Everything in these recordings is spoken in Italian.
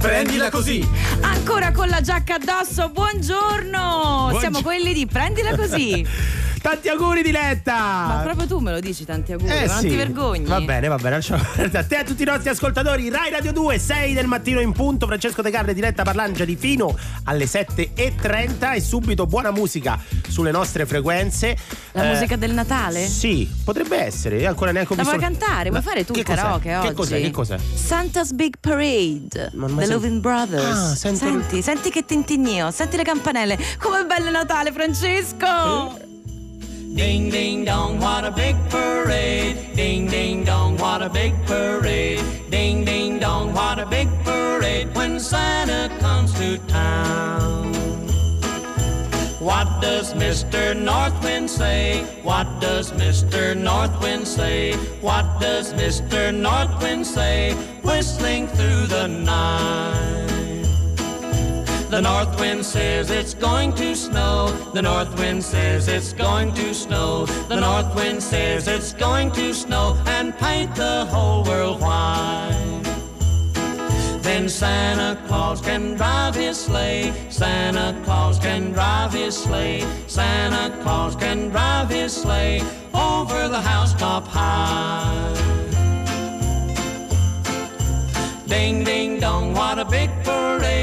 prendila così. Ancora con la giacca addosso, buongiorno! Buongi- Siamo quelli di prendila così. Tanti auguri Diletta! Ma proprio tu me lo dici tanti auguri, Eh non sì. ti vergogni? Va bene, va bene. lasciamo- A te e a tutti i nostri ascoltatori, Rai Radio 2, 6 del mattino in punto. Francesco De Carle, diretta Parlangeli fino alle 7.30 e subito buona musica sulle nostre frequenze. La Eh, musica del Natale? Sì, potrebbe essere. Io ancora neanche ho La visto. vuoi cantare? Vuoi La- fare tu il karaoke oggi? Che cos'è? Che cos'è? Santa's Big Parade, The sentito. Loving Brothers. Ah, sento- Senti, senti che tintinnio, senti le campanelle. Come bello Natale, Francesco! Ding ding dong, what a big parade. Ding ding dong, what a big parade. Ding ding dong, what a big parade when Santa comes to town. What does Mr. Northwind say? What does Mr. Northwind say? What does Mr. Northwind say? Whistling through the night. The north wind says it's going to snow. The north wind says it's going to snow. The north wind says it's going to snow and paint the whole world white. Then Santa Claus can drive his sleigh. Santa Claus can drive his sleigh. Santa Claus can drive his sleigh over the housetop high. Ding ding dong, what a big parade.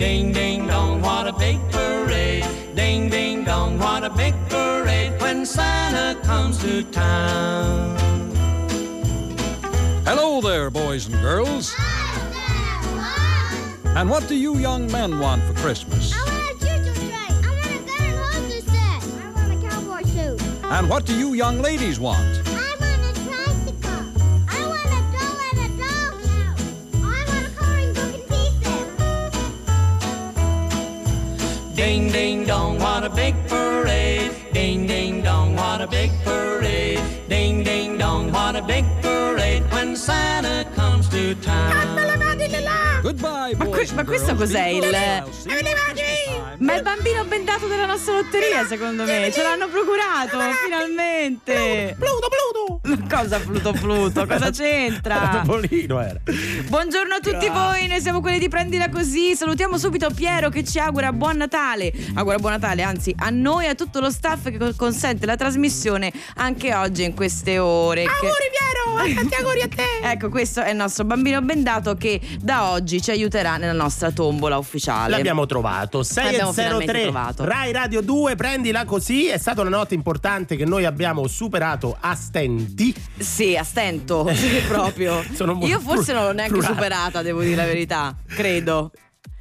Ding ding dong, what a big parade. Ding ding dong, what a big parade when Santa comes to town. Hello there, boys and girls. And what do you young men want for Christmas? I want a choo-choo train. I want a gun and holster set. I want a cowboy suit. And what do you young ladies want? Want Ding ding dong, what a big parade. Ding ding dong, what a big parade. Ding ding dong, what a big parade when Santa comes to town. Goodbye, Ma, boys que- ma questo cos'è il. Ma è il bambino bendato della nostra lotteria, secondo me. Ce l'hanno procurato, finalmente. Pluto, Pluto! Cosa Pluto Pluto? Cosa c'entra? Topolino era. Buongiorno a tutti voi, noi siamo quelli di Prendila Così. Salutiamo subito Piero che ci augura buon Natale. Augura buon Natale, anzi, a noi e a tutto lo staff che co- consente la trasmissione anche oggi in queste ore. che- Piero! Tanti auguri a te! Ecco, questo è il nostro bambino bendato che da oggi ci aiuterà nella nostra tombola ufficiale. L'abbiamo trovato. 6 L'abbiamo e finalmente 03 trovato. Rai Radio 2, prendila così. È stata una notte importante che noi abbiamo superato a stenti. Sì, a stento, proprio. Io forse non l'ho neanche plurale. superata, devo dire la verità. Credo.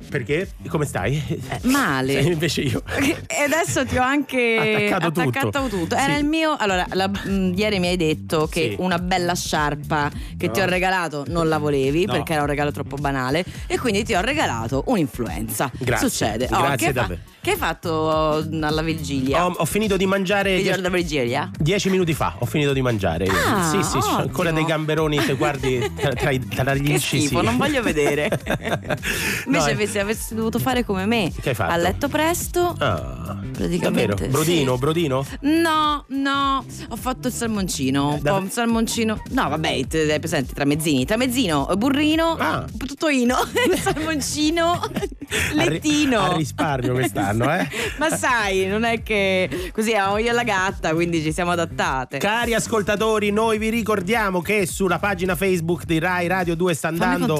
Perché? Come stai? Eh, male. Eh, invece io. E adesso ti ho anche Attaccato tutto. attaccato tutto. Era Sì. il mio. Allora, la- mh, ieri mi hai detto che Sì. una bella sciarpa che No. ti ho regalato non la volevi No. perché era un regalo troppo banale. E quindi ti ho regalato un'influenza. Grazie. Succede. Grazie che, davvero. che hai fatto uh, alla vigilia? Ho, ho finito di mangiare. Il dieci- giorno della vigilia? Dieci minuti fa ho finito di mangiare. Ah, sì, sì, ottimo. ancora dei gamberoni se guardi tra, tra, tra gli Che incisi. schifo, non voglio vedere. No, Invece eh. Avessi, avessi dovuto fare come me. Che hai fatto? A letto presto. Ah, Praticamente, davvero? Brodino, sì. brodino? No, no, ho fatto il salmoncino. Un Dav- un salmoncino. No, vabbè, hai presente tramezzini. Tramezzino, burrino, Ah. tuttoino, salmoncino, lettino. A, ri- a risparmio quest'anno, eh? Ma sai, non è che così amo io e la gatta, quindi ci siamo adattate. Cari ascoltatori, noi vi ricordiamo che sulla pagina Facebook di Rai Radio 2 sta andando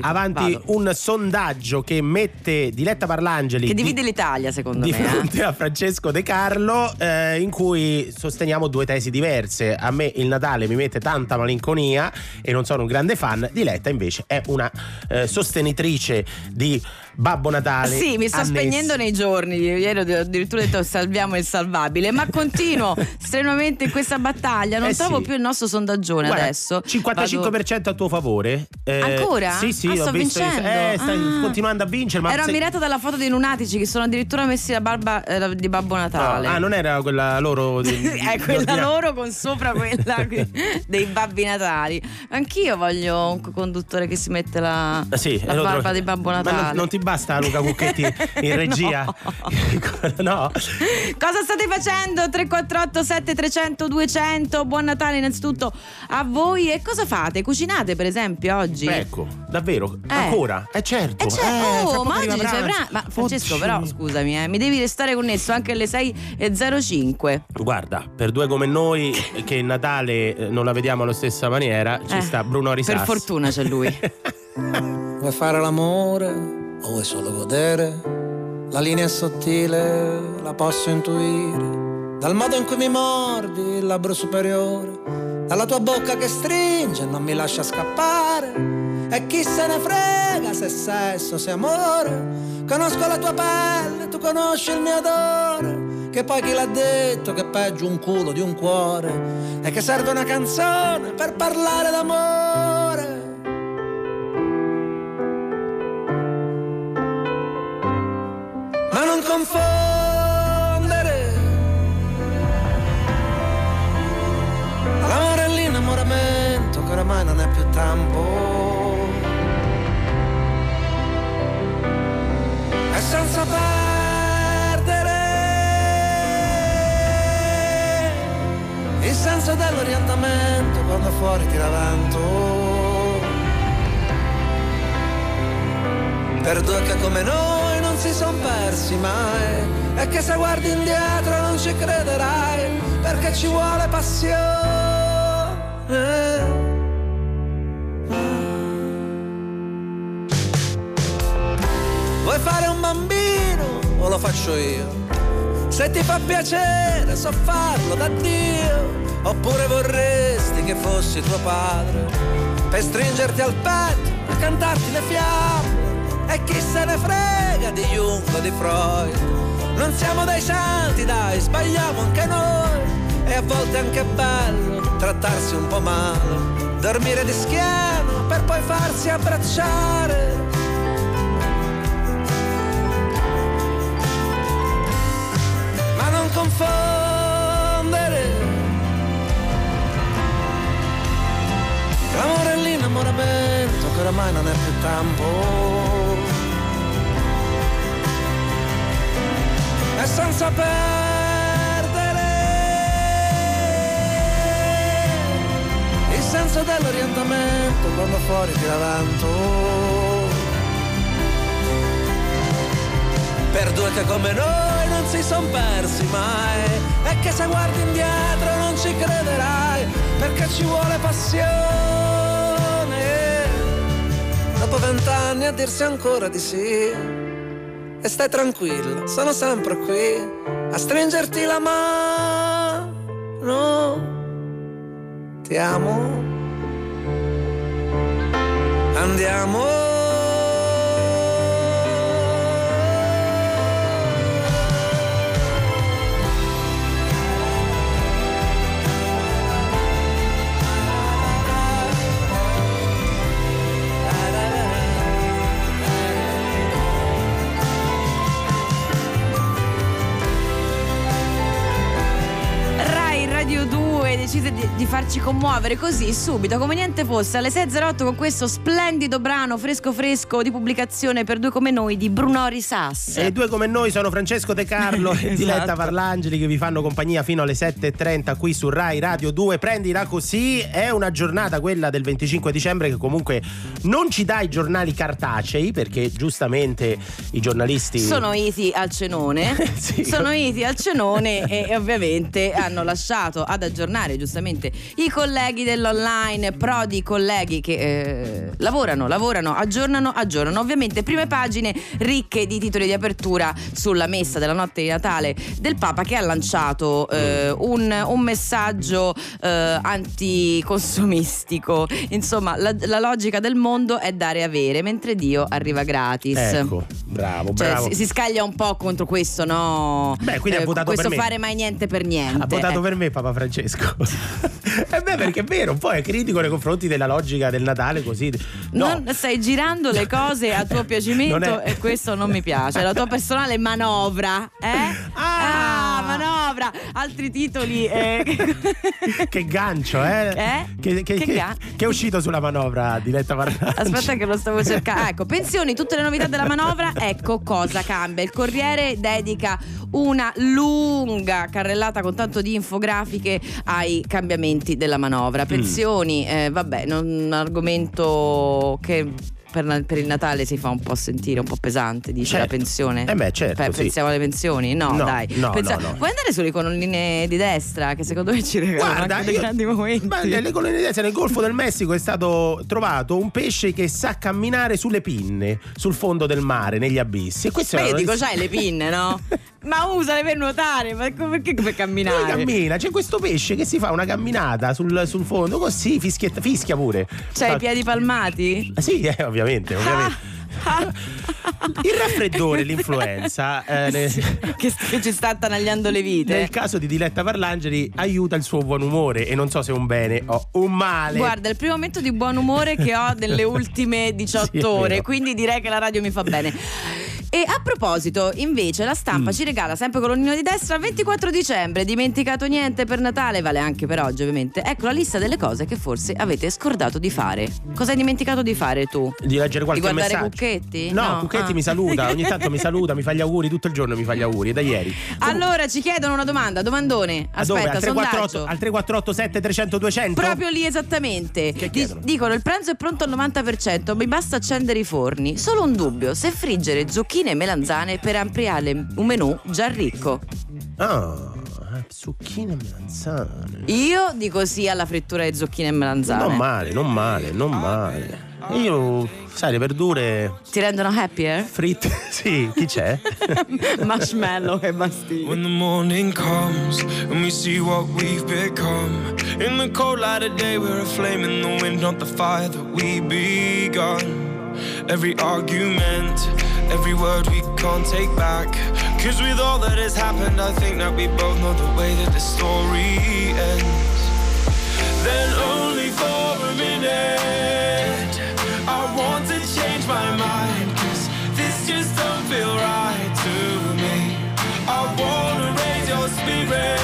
avanti vado. un sondaggio che mette Diletta Parlangeli che di- divide l'Italia, secondo di me. eh. fronte a Francesco De Carlo eh, in cui sosteniamo due tesi diverse. A me il Natale mi mette tanta malinconia e non sono un grande fan. Diletta invece è una eh, sostenitrice di Babbo Natale. Sì, mi sto annesso. spegnendo nei giorni. Ieri ho addirittura detto salviamo il salvabile, ma continuo strenuamente in questa battaglia. Non Eh trovo sì. più il nostro sondaggione Guarda, adesso. 55% a tuo favore. Eh, Ancora? Sì, sì, Ah, sto visto. vincendo. Eh, stai Ah. continuando a vincere. Ma Ero se- ammirata dalla foto dei lunatici che sono addirittura messi la barba eh, di Babbo Natale. Ah, non era quella loro. di- di- è quella loro con sopra quella dei babbi natali. Anch'io voglio un conduttore che si mette la, Ah, sì, la barba trovo- di Babbo Ma Natale. non, non ti basta Luca Cucchetti in regia? no. Cosa state facendo? 348 7300 200 Buon Natale innanzitutto a voi E cosa fate? Cucinate per esempio oggi? Ecco, davvero? Eh. Ancora? Eh certo. Eh, c'è, Eh, oh, ma oggi c'è. Bra- Ma Francesco, Oddio. però, scusami, eh, mi devi restare connesso anche alle 6.05. Guarda, per due come noi che il Natale eh, non la vediamo alla stessa maniera, ci Eh, sta Bruno Risas. Per fortuna c'è lui. Vuoi fare l'amore o vuoi solo godere? La linea è sottile, la posso intuire. Dal modo in cui mi mordi il labbro superiore, dalla tua bocca che stringe e non mi lascia scappare. E chi se ne frega se sesso, se amore. Conosco la tua pelle, tu conosci il mio odore. Che poi chi l'ha detto che è peggio un culo di un cuore? E che serve una canzone per parlare d'amore. Ma non confondere. L'amore e l'innamoramento che oramai non è più tempo. E senza perdere il senso dell'orientamento quando fuori tira vento. Per due che come noi non si son persi mai e che se guardi indietro non ci crederai perché ci vuole passione. Vuoi fare un bambino o lo faccio io? Se ti fa piacere so farlo da Dio Oppure vorresti che fossi tuo padre Per stringerti al petto e cantarti le fiamme E chi se ne frega di o di Freud? Non siamo dei santi dai, sbagliamo anche noi. E a volte è anche bello trattarsi un po' male. Dormire di schiena per poi farsi abbracciare. Ma non confondere. L'amore e l'innamoramento che oramai non è più tempo e senza perdere il senso dell'orientamento quando fuori tira vento. Per due che come noi non si son persi mai e che se guardi indietro non ci crederai perché ci vuole passione. Dopo vent'anni a dirsi ancora di sì e stai tranquilla sono sempre qui a stringerti la mano. Ti amo. Andiamo di, farci commuovere così subito come niente fosse alle 6.08 con questo splendido brano fresco fresco di pubblicazione per due come noi di Bruno Risas. E due come noi sono Francesco De Carlo e Diletta Esatto. Parlangeli che vi fanno compagnia fino alle 7.30 qui su Rai Radio 2. Prendila così, è una giornata quella del 25 dicembre che comunque non ci dà i giornali cartacei perché giustamente i giornalisti... Sono iti al cenone, Sì. sono iti al cenone e, e ovviamente hanno lasciato ad aggiornare giustamente i colleghi dell'online, prodi colleghi che eh, lavorano, lavorano, aggiornano, aggiornano. Ovviamente prime pagine ricche di titoli di apertura sulla messa della notte di Natale del Papa che ha lanciato eh, un, un messaggio eh, anticonsumistico. Insomma, la, la logica del mondo è dare e avere, mentre Dio arriva gratis. Ecco, bravo, Cioè, bravo. si, si scaglia un po' contro questo, no? Beh, quindi ha votato questo per me. fare mai niente per niente. Ha votato Eh. per me Papa Francesco. e beh, perché è vero, un po' è critico nei confronti della logica del Natale così. No. Non stai girando le cose a tuo piacimento è- e questo non mi piace. La tua personale manovra, eh? Ah! manovra, manovra, altri titoli. eh, Che gancio, eh? Eh? Che, che- Che che- ga- che è uscito sulla manovra, Diletta Varnacci? Aspetta che lo stavo cercando. Ah, ecco, pensioni, tutte le novità della manovra. Ecco cosa cambia. Il Corriere dedica una lunga carrellata con tanto di infografiche ai cambiamenti della manovra. Pensioni, eh, vabbè, non- un argomento che per, per il Natale si fa un po' sentire, un po' pesante, dice Certo. la pensione. Eh beh, certo, Beh, sì. Pensiamo alle pensioni? No, No, dai. no, Pensa- no. Puoi andare sulle colonnine di destra, che secondo me ci regalano Guarda, io- grandi momenti. ma nelle colonie di destra, nel Golfo del Messico è stato trovato un pesce che sa camminare sulle pinne, sul fondo del mare, negli abissi. E questo Ma è io una dico, c'hai le pinne, no? Ma usale per nuotare, ma perché per camminare? Lui cammina, c'è questo pesce che si fa una camminata sul, sul fondo, così fischietta- fischia pure. C'hai Fa- i piedi palmati? Ah, Sì, eh, ovviamente, ovviamente. Il raffreddore, l'influenza, eh, ne- che, che ci sta attanagliando le vite. nel caso di Diletta Parlangeli aiuta il suo buon umore e non so se è un bene o un male. Guarda, è il primo momento di buon umore che ho nelle ultime 18 Sì, ore, quindi direi che la radio mi fa bene. E a proposito, invece, la stampa Mm. ci regala sempre colonnino di destra 24 dicembre. Dimenticato niente per Natale, vale anche per oggi, ovviamente. Ecco la lista delle cose che forse avete scordato di fare. Cosa hai dimenticato di fare tu? di leggere qualche Di guardare messaggio. Cucchetti? No, No, Cucchetti ah. mi saluta, ogni tanto mi saluta, mi fa gli auguri, tutto il giorno mi fa gli auguri, da ieri. Allora ci chiedono una domanda, domandone. Aspetta, Al 348, sondaggio. al 348 7300 200? Proprio lì esattamente. Che Di- dicono il pranzo è pronto al 90%, mi basta accendere i forni. Solo un dubbio, se friggere zucchine e melanzane per ampliare un menù già ricco. Ah, zucchine e melanzane. Io dico sì alla frittura di zucchine e melanzane. Non male, non male, non male. Io, sai, le verdure Ti rendono happier? fritte, sì, chi c'è? Marshmallow e bastini. When the morning comes and we see what we've become. In the cold light of day, we're a flame in the wind, not the fire that we begun. Every argument, every word we can't take back. Cause with all that has happened, I think that we both know the way that the story ends. Then only for a minute, I want to change my mind. Cause this just don't feel right to me. I wanna raise your spirits.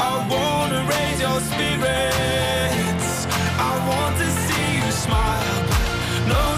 I wanna raise your spirits. I want to see you smile. No,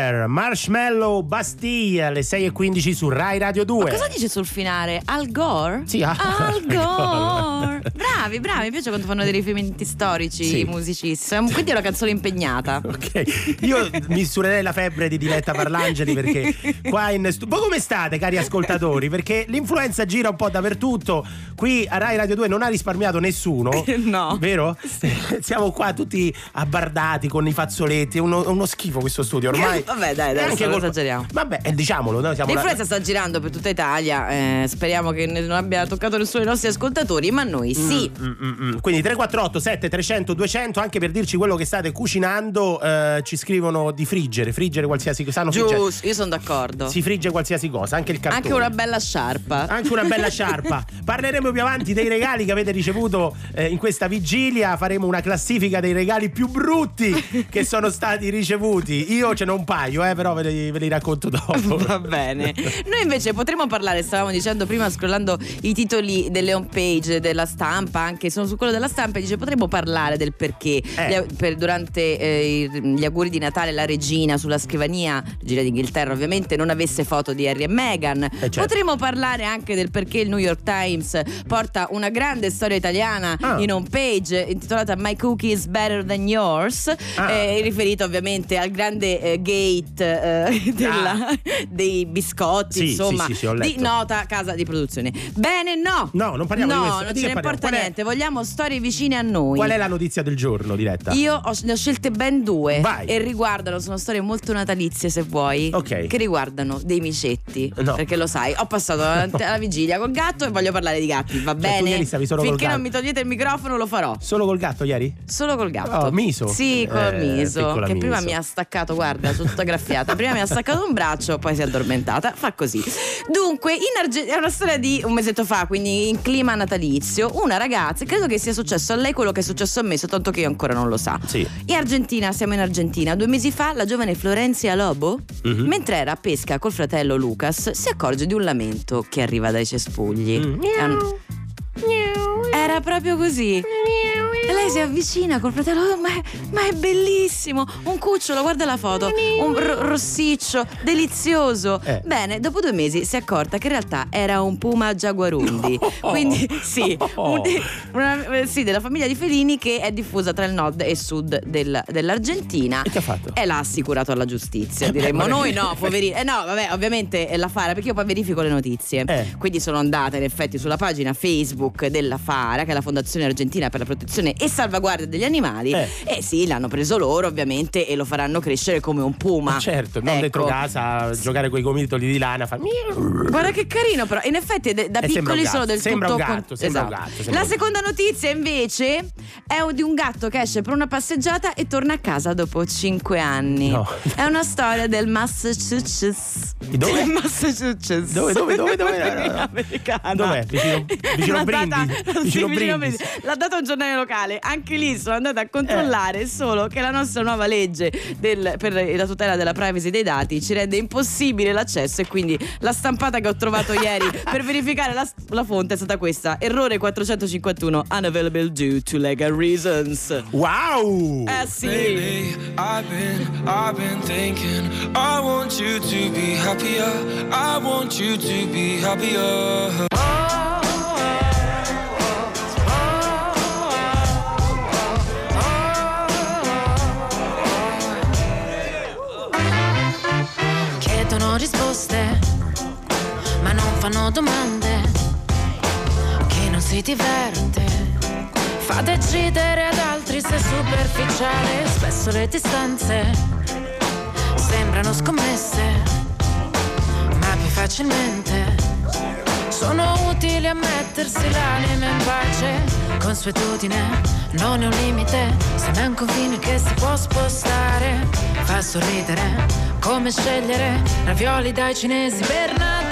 Disappear, Marshmallow Bastille alle 6.15 su Rai Radio 2. Ma cosa dice sul finale? Al Gore? Sì, ah. Al Gore. bravi, bravi, mi piace quando fanno dei riferimenti storici Sì. i musicisti. Quindi è una canzone impegnata. Ok, io misurerei la febbre di Diletta Parlangeli perché qua in studio. Ma come state, cari ascoltatori? Perché l'influenza gira un po' dappertutto. Qui a Rai Radio 2 non ha risparmiato nessuno. No. Vero? Siamo qua tutti abbardati con i fazzoletti. È uno, uno schifo questo studio ormai. Vabbè, dai, È adesso colpa- esageriamo. Vabbè, eh, diciamolo, noi siamo la- L'influenza sta girando per tutta Italia, eh, speriamo che non abbia toccato nessuno dei nostri ascoltatori, ma noi sì. Mm, mm, mm. Quindi 348 7 300 200 anche per dirci quello che state cucinando eh, ci scrivono di friggere, friggere qualsiasi cosa. Giusto, io sono d'accordo. Si frigge qualsiasi cosa, anche il cartone. Anche una bella sciarpa. Anche una bella sciarpa. Parleremo più avanti dei regali che avete ricevuto eh, in questa vigilia. Faremo una classifica dei regali più brutti che sono stati ricevuti. Io ce n'ho un paio, eh, però ve li, ve li racconto dopo. Va bene. Noi invece potremmo parlare, stavamo dicendo prima, scrollando i titoli delle home page della stampa, anche sono su quello della stampa, e dice potremmo parlare del perché Eh. Per- durante eh, gli auguri di Natale la regina sulla scrivania, regina d'Inghilterra ovviamente, non avesse foto di Harry e Meghan. certo. Potremmo parlare anche del perché il New York Times porta una grande storia italiana Ah. in home page intitolata My Cookie is Better Than Yours, Ah. eh, riferito ovviamente al grande eh, gate eh, della- dei biscotti, Ah. Sì, insomma, sì, sì, di nota casa di produzione. Bene, no. No, non parliamo no, di questo. non Di ce ne importa Qual è- niente, vogliamo storie vicine a noi. Qual è la notizia del giorno, diretta? Io ho- ne ho scelte ben due Vai. e riguardano, sono storie molto natalizie se vuoi, Ok. che riguardano dei micetti, No. perché lo sai, ho passato davanti alla vigilia col gatto e voglio parlare di gatti, va Cioè, bene? ieri stavi solo Finché non mi togliete il microfono lo farò. Solo col gatto ieri? Solo col gatto. Oh, Miso? Sì, col Eh, Miso. Che prima Miso. mi ha staccato, guarda, sono tutta graffiata. Prima mi ha staccato un braccio, poi si è addormentata. Fa così. Dunque, in Arge- è una storia di un mesetto fa, quindi in clima natalizio. Una ragazza, credo che sia successo a lei quello che è successo a me, soltanto che io ancora non lo sa. Sì. In Argentina, siamo in Argentina. Due mesi fa, la giovane Florenzia Lobo, Mhm. mentre era a pesca col fratello Lucas, si accorge di un lamento che arriva dai cespugli. Mm. È un- Era proprio così. E lei si avvicina col fratello, "Oh, ma, è, ma è bellissimo! Un cucciolo, guarda la foto, un ro- rossiccio, delizioso. Eh. Bene, dopo due mesi si è accorta che in realtà era un puma giaguarundi. Quindi sì, un- una- eh, sì, della famiglia di felini che è diffusa tra il nord e il sud del- dell'Argentina. E che ha fatto? E l'ha assicurato alla giustizia, Eh, diremmo. Noi no, poverino. Eh no, vabbè, ovviamente è la Fara, perché io poi verifico le notizie. Eh. Quindi sono andata in effetti sulla pagina Facebook della Fara, che è la Fondazione Argentina per la protezione e salvaguardia degli animali. Eh. E sì, l'hanno preso loro ovviamente e lo faranno crescere come un puma. Ma certo, non Ecco. dentro casa giocare con i gomitoli di lana. Fa... Guarda che carino, però in effetti da Eh, sembra piccoli un sono del sembra tutto un gatto, sembra un Esatto. gatto, sembra La un seconda notizia invece è un- di un gatto che esce per una passeggiata e torna a casa dopo 5 anni. No. È una storia del Massachusetts. Dove? Del Massachusetts. Dove, dove, dove, dove? Americana. Dov'è? Vicino- vicino L'ha Brindisi? data- Vicino sì, Brindisi. L'ha dato un giornale locale. Anche lì sono andata a controllare solo che la nostra nuova legge del- per la tutela della privacy dei dati ci rende impossibile l'accesso e quindi la stampata che ho trovato ieri per verificare la, la fonte è stata questa. Errore 451 unavailable due to legal reasons. Wow! Eh sì. Lately, I've been, I've been thinking. I want you to be happier. I want you to be happier. Risposte, ma non fanno domande. Chi non si diverte, fa decidere ad altri se è superficiale. Spesso le distanze sembrano scommesse, ma più facilmente sono utili a mettersi l'anima in pace. Consuetudine non è un limite, se n'è un confine che si può spostare. Fa sorridere, come scegliere ravioli dai cinesi per Natale.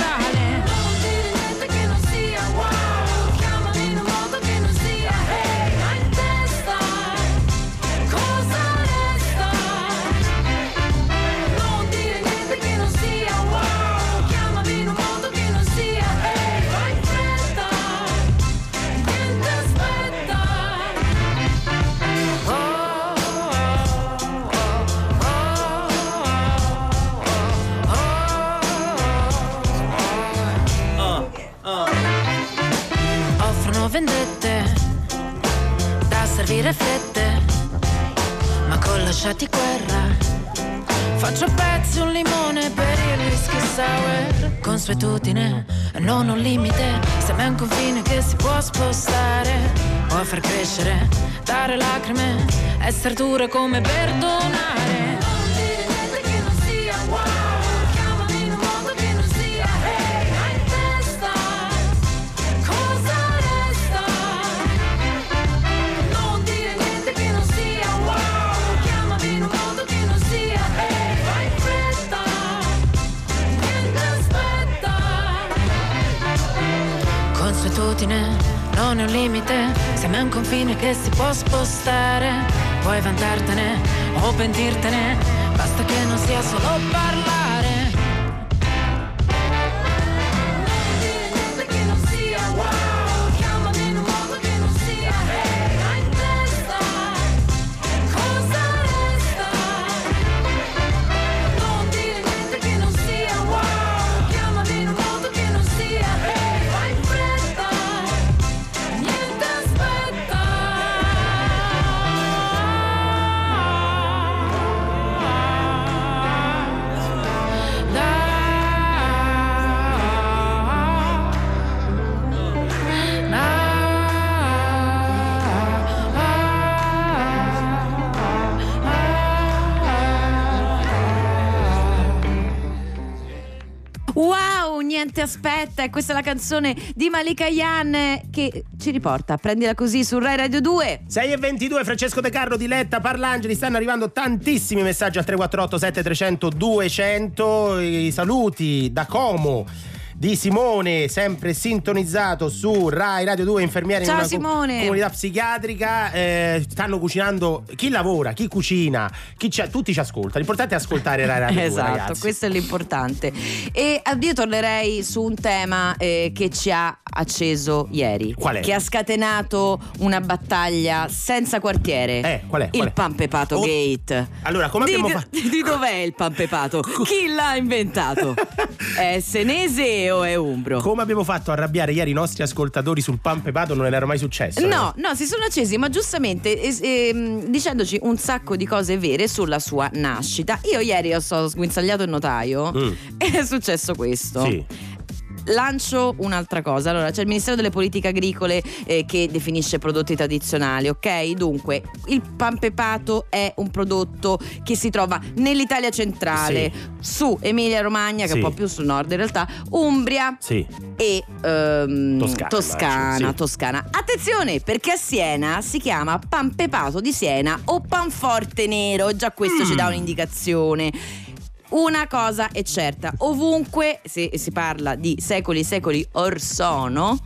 Vendette da servire fette, ma con lasciati guerra. Faccio pezzi un limone per il whisky sour. Consuetudine, non un limite. Se mai è un confine che si può spostare Può far crescere, dare lacrime Essere dure come perdonare Consuetudine non è un limite. A un confine che si può spostare Puoi vantartene o pentirtene. Basta che non sia solo parlare aspetta, e questa è la canzone di Malika Yan che ci riporta, prendila così su Rai Radio 2. 6 e 22 Francesco De Carlo, Diletta, Parlangeli. Stanno arrivando tantissimi messaggi al 348 7300 200 i saluti da Como di Simone, sempre sintonizzato su Rai Radio 2, infermiere Ciao, in una Simone. comunità psichiatrica. eh, stanno cucinando chi lavora, chi cucina, chi ci- tutti ci ascolta. L'importante è ascoltare Rai Radio 2. Esatto, ragazzi. questo è l'importante. E io tornerei su un tema eh, che ci ha acceso ieri. Qual è? Che ha scatenato una battaglia senza quartiere. Eh, qual è? Qual Il è? Pampepato Oh, Gate. allora, come di, abbiamo fatto? Di dov'è il Pampepato? Chi l'ha inventato? è senese o è umbro? Come abbiamo fatto a arrabbiare ieri i nostri ascoltatori sul Pampepato non era mai successo. No, no, si sono accesi, ma giustamente es- ehm, dicendoci un sacco di cose vere sulla sua nascita. Io ieri ho so- sguinzagliato il notaio Mm. e è successo questo. Sì. Lancio un'altra cosa. Allora, c'è il Ministero delle Politiche Agricole eh, che definisce prodotti tradizionali, ok? Dunque, il pampepato è un prodotto che si trova nell'Italia centrale, su Emilia Romagna, che è Sì. un po' più sul nord in realtà, Umbria Sì. e ehm, Toscana, Toscana, sì. Toscana. Attenzione, perché a Siena si chiama pampepato di Siena o panforte nero, già questo ci dà Mm. un'indicazione. Una cosa è certa, ovunque si, si parla di secoli e secoli or sono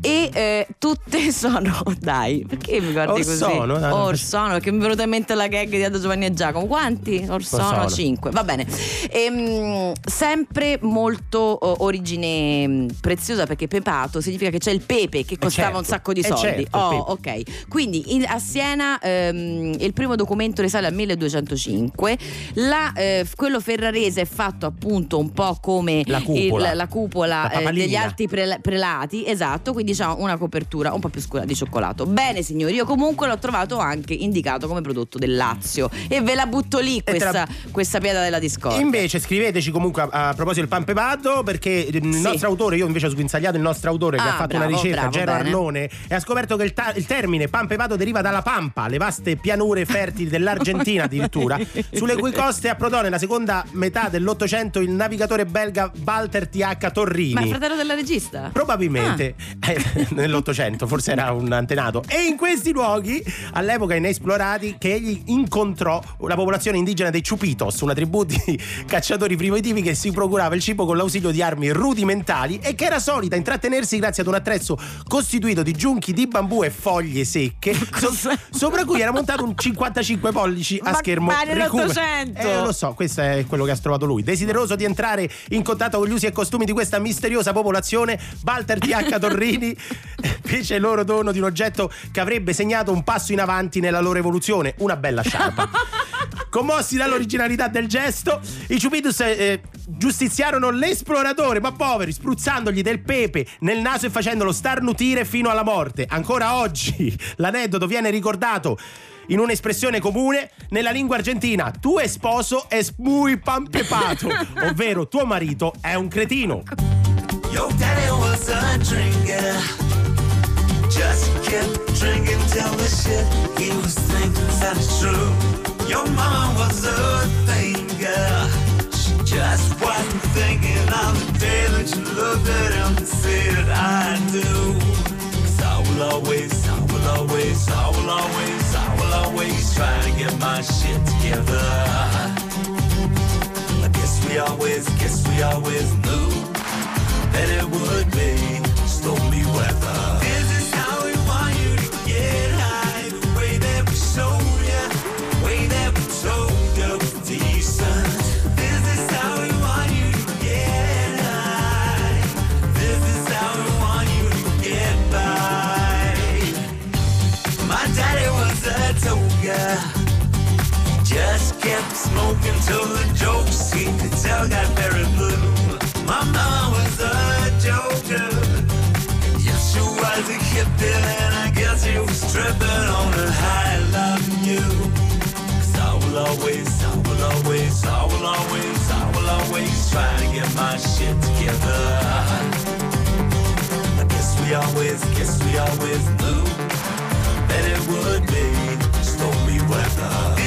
e eh, tutte sono dai perché mi guardi Orsono, così? dai, Orsono perché mi è venuta in mente la gag di Aldo Giovanni e Giacomo. Quanti? Orsono Orsono. 5 va bene. Ehm, sempre molto oh, origine mh, preziosa perché pepato significa che c'è il pepe che costava certo, un sacco di eh soldi. certo, oh ok. Quindi in- a Siena ehm, il primo documento risale al 1205 La, eh, quello ferrarese è fatto appunto un po' come La cupola. il- la cupola, La eh, degli alti pre- prelati esatto. Quindi c'ha una copertura un po' più scura di cioccolato bene signori io comunque l'ho trovato anche indicato come prodotto del Lazio e ve la butto lì te la- questa, questa pietra della discordia Invece scriveteci comunque a, a proposito del pampepato perché il Sì. nostro autore, io invece ho sguinzagliato il nostro autore che Ah, ha fatto bravo, una ricerca, bravo, Gero bene. Arlone, e ha scoperto che il, ta- il termine pampepato deriva dalla Pampa, le vaste pianure fertili dell'Argentina addirittura, sulle cui coste approdò nella seconda metà dell'Ottocento il navigatore belga Walter T.H. Torrini. ma il fratello della regista? Probabilmente Ah. eh, nell'Ottocento, forse era un antenato. E in questi luoghi, all'epoca inesplorati, che egli incontrò la popolazione indigena dei Chupitos, una tribù di cacciatori primitivi che si procurava il cibo con l'ausilio di armi rudimentali e che era solita intrattenersi grazie ad un attrezzo costituito di giunchi di bambù e foglie secche, so- sopra cui era montato un 55 pollici a Ma- schermo ma nell'Ottocento! Eh, lo so, questo è quello che ha trovato lui. Desideroso di entrare in contatto con gli usi e costumi di questa misteriosa popolazione, Walter T.H. Torrini fece loro dono di un oggetto che avrebbe segnato un passo in avanti nella loro evoluzione, una bella sciarpa. Commossi dall'originalità del gesto, i Ciupidus eh, giustiziarono l'esploratore, ma poveri, spruzzandogli del pepe nel naso e facendolo starnutire fino alla morte. Ancora oggi l'aneddoto viene ricordato in un'espressione comune nella lingua argentina. Tu sposo es muy pampepato, ovvero tuo marito è un cretino. Your daddy till the shit he was thinking sounded true. Your mama was a thinker. She just wasn't thinking of the day that you looked at him and said, I do. 'Cause I will always, I will always, I will always, I will always try to get my shit together. I guess we always, guess we always knew that it would be stormy weather. Jokes he could tell got very blue. Was a joker. Yes, was a and I guess she was tripping on a high loving you. 'Cause I will always, I will always, I will always, I will always try to get my shit together. I guess we always, guess we always knew that it would be stormy weather.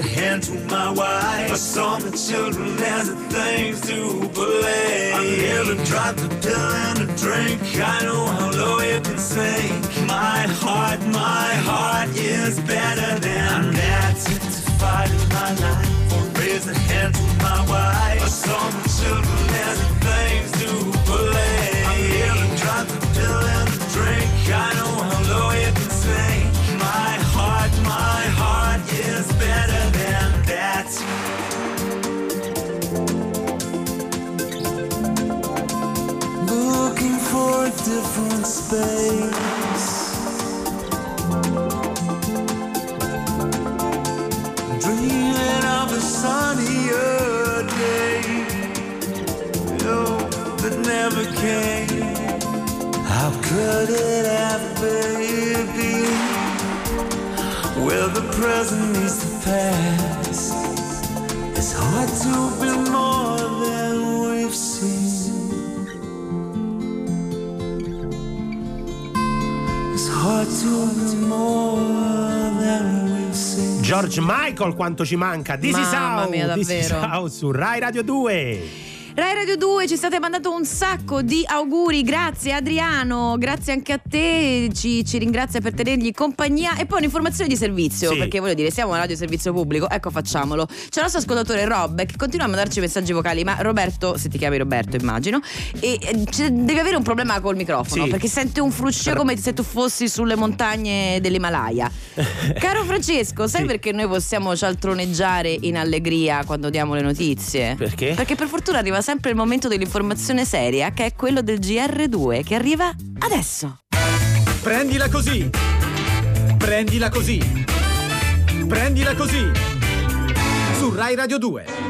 A hand to my wife. I saw my children as the things to believe. I never dropped a pill and a drink. I know how low it can sink. My heart, my heart is better than that. Petrified in my life or raise a hand to my wife. I saw my children as could it ever be? Where the present meets the past. It's hard to be more than we've seen. It's hard to be more than we've seen. George Michael, quanto ci manca! This is Mamma how, mia, This is davvero. how su Rai Radio 2. Rai Radio 2 ci state mandando un sacco di auguri, grazie Adriano, grazie anche a te, ci, ci ringrazia per tenergli compagnia e poi un'informazione di servizio, Sì. perché voglio dire siamo una radio servizio pubblico, ecco facciamolo. C'è il nostro ascoltatore Rob che continua a mandarci messaggi vocali, ma Roberto, se ti chiami Roberto immagino, e, e devi avere un problema col microfono, Sì. perché sente un fruscio come se tu fossi sulle montagne dell'Himalaya. Caro Francesco, sai Sì. perché noi possiamo cialtroneggiare in allegria quando diamo le notizie? Perché? Perché per fortuna arriva sempre il momento dell'informazione seria, che è quello del GR2, che arriva adesso. Prendila così. Prendila così. Prendila così. Su Rai Radio 2.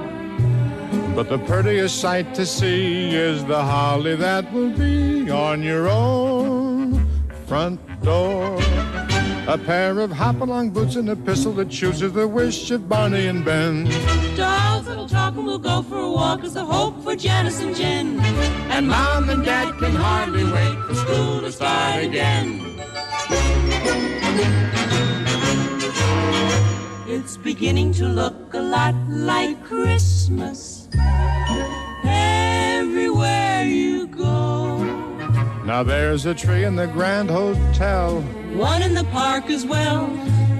But the prettiest sight to see is the holly that will be on your own front door. A pair of hop-along boots and a pistol that chooses the wish of Barney and Ben. Dolls that'll talk and we'll go for a walk is the hope for Janice and Jen. And mom and dad can hardly wait for school to start again. It's beginning to look a lot like Christmas everywhere you go. Now there's a tree in the Grand Hotel. One in the park as well.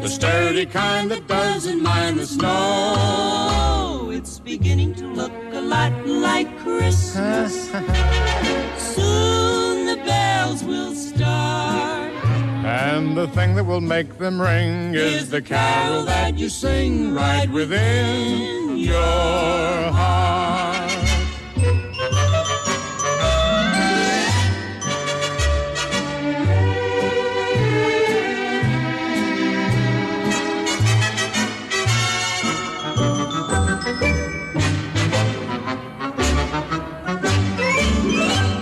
The sturdy kind that doesn't mind the snow. It's beginning to look a lot like Christmas. Soon the bells will start. And the thing that will make them ring is the carol that you sing right within your heart.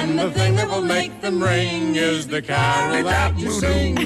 And the thing that will make them ring is the carol that you sing.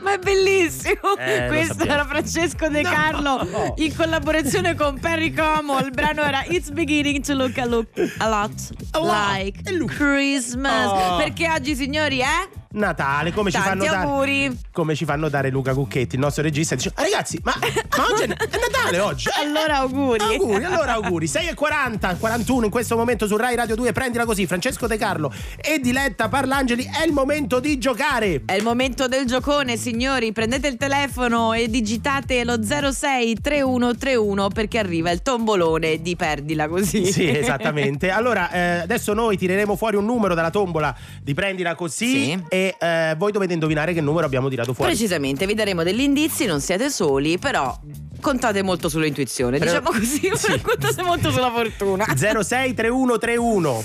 Ma è bellissimo! Eh, Questo era Francesco De Carlo in collaborazione con Perry Como. Il brano era It's beginning to look a, look a lot like Christmas. Oh. Perché oggi, signori, è Natale, come ci fanno dare come ci fanno dare Luca Cucchetti, il nostro regista, dice "Ah, ragazzi, ma, ma oggi è, è Natale oggi". eh?" Allora, auguri. Auguri, allora auguri. 6 e 40, 41 in questo momento su Rai Radio 2, prendila così. Francesco De Carlo e Diletta Parlangeli, è il momento di giocare. È il momento del giocone, signori. Prendete il telefono e digitate lo 063131 perché arriva il tombolone di Perdila così. Sì, esattamente. Allora, eh, adesso noi tireremo fuori un numero dalla tombola di prendila così Sì. e eh, voi dovete indovinare che numero abbiamo tirato fuori. Precisamente, vi daremo degli indizi, non siete soli, però contate molto sull'intuizione, Però- diciamo così, Sì. contate molto sulla fortuna. 063131.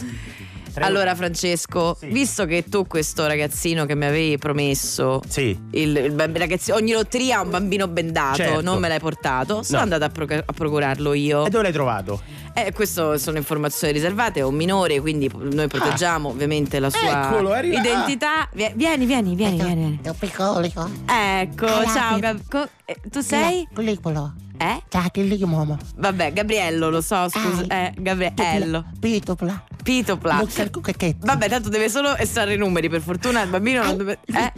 Allora Francesco, Sì. visto che tu questo ragazzino che mi avevi promesso Sì. il, il ragazzi- ogni lotteria ha un bambino bendato, Certo. non me l'hai portato, sono No. andata a, proc- a procurarlo io. E dove l'hai trovato? Eh, questo sono informazioni riservate, è un minore, quindi noi proteggiamo ovviamente la sua Ah. Eccolo, è identità. Vie- Vieni, vieni, vieni, vieni. vieni. È un piccolo. Ecco, Ah, ciao. Gab- co- eh, tu sei? Piccolo. Eh? Ciao, che lì, mamma. Vabbè, Gabriello, lo so, scusa. Eh, Gabriello. Pitopla. Pitopla. Vabbè, tanto deve solo estrarre i numeri, per fortuna il bambino non deve. Eh?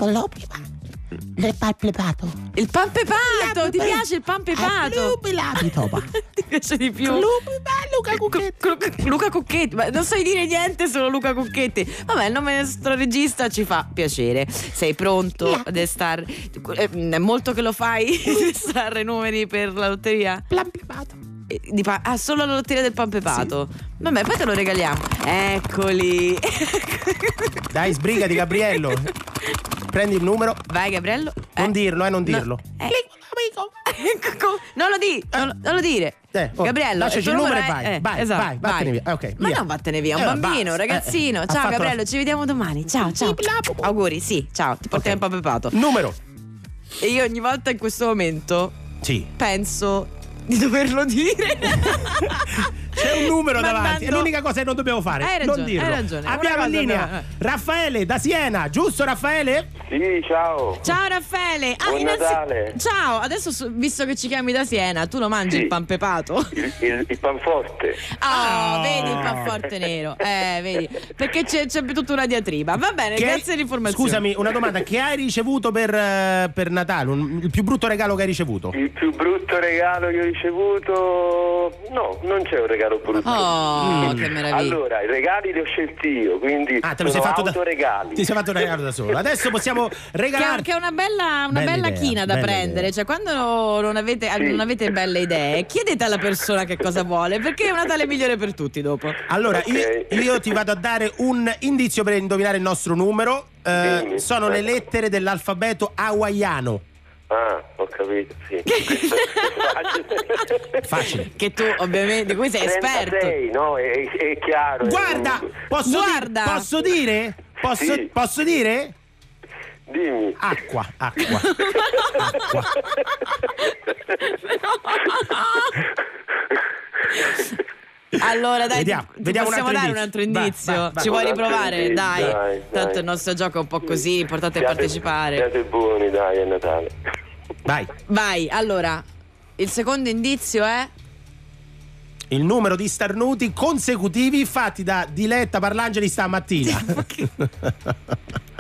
Prima. Le palpepato. Il pan pepato! Ti piace il pan pepato? Ti piace di più? Luca Cucchetti. Cu- Luca Cucchetti, ma non sai dire niente, solo Luca Cucchetti. Vabbè, il nome del nostro regista ci fa piacere. Sei pronto ad eh, È molto che lo fai estrarre numeri per la lotteria? Palpepato. Eh, di pa- ah, solo la lotteria del pan pepato. Vabbè, poi te lo regaliamo. Eccoli. Dai, sbrigati, Gabriello. Prendi il numero. Vai, Gabriello. Non Eh. dirlo, eh, non No. dirlo. Eh. Co- non lo di, non non lo dire. Eh, oh, Gabriello, lasciaci il numero e vai, eh, vai, esatto, vai, vattene via. Ok, Ma via. non vattene via, un Eh, bambino, basta, ragazzino. eh, ciao fatto la- Gabriello, ci vediamo domani. Ciao, ciao. Auguri, sì, ciao, ti portiamo Ok. il papepato. Numero. E io ogni volta in questo momento Sì. penso di doverlo dire. C'è un numero Mandando- davanti, è l'unica cosa che non dobbiamo fare. Hai ragione, non dirlo. hai ragione. Abbiamo in linea dobbiamo- Raffaele da Siena, giusto Raffaele? Sì, ciao. Ciao Raffaele. Ah, Buon innanzi- Natale. Ciao, adesso so- visto che ci chiami da Siena, tu lo mangi Sì. il pan pepato? Il, il, il panforte. Ah, vedi il panforte nero. Eh, vedi. Perché c'è, c'è tutta una diatriba. Va bene, Che- grazie dell'informazione. Scusami, una domanda, che hai ricevuto per, eh, per Natale? Un- il più brutto regalo che hai ricevuto? Il più brutto regalo che ho ricevuto... No, non c'è un regalo brutto. Oh, che meraviglia. Allora, i regali li ho scelti io, quindi Ah, te lo sono sei fatto da. Ti sei fatto un regalo da solo. Adesso possiamo Che, regalarti. che è una bella, una Bella bella china da bella prendere, idea. cioè quando non avete, non avete belle idee, chiedete alla persona che cosa vuole, perché è un Natale migliore per tutti dopo. Allora, io, io ti vado a dare un indizio per indovinare il nostro numero. Eh, sono le lettere dell'alfabeto hawaiano. Ah, ho capito, sì. Facile. Che tu ovviamente di cui sei esperto. 36, no? È, è chiaro. è Guarda, comunque. posso, di- Guarda. posso dire? Posso, Sì. posso dire? Dimmi. Acqua, acqua. acqua. Allora dai, Vediamo, ti, vediamo un possiamo altro dare un altro indizio. Indizio. vai, vai. Ci vuoi Un riprovare? indizio, Dai. dai, Tanto dai. il nostro gioco è un po' così, l'importante è Siate- partecipare. Siate buoni, dai, è Natale. Vai. Vai, allora, il secondo indizio è Il numero di starnuti consecutivi fatti da Diletta Parlangeli stamattina.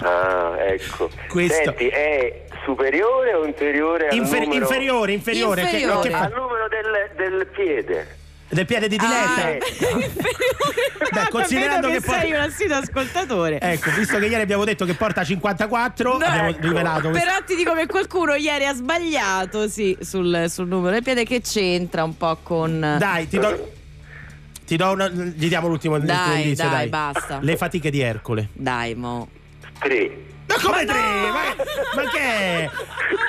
Ah, ecco. Questo- Senti, è superiore o inferiore al Infer- numero... inferiore, inferiore. che- Inferiore. che al fa- numero del, del piede? Del piede di Diletta. Ah, Beh, considerando vedo che, che, sei poi- un assiduo ascoltatore. Ecco, visto che ieri abbiamo detto che porta 54, No, abbiamo ecco. rivelato questo. Però ti dico che qualcuno ieri ha sbagliato, sì, sul, sul numero del piede che c'entra un po' con... Dai, ti do. Ti do una, gli diamo l'ultimo l'ultimo Dai, indizio, dai, dai. basta. Le fatiche di Ercole. Dai, mo. Tre. Ma come tre? Ma, ma che è?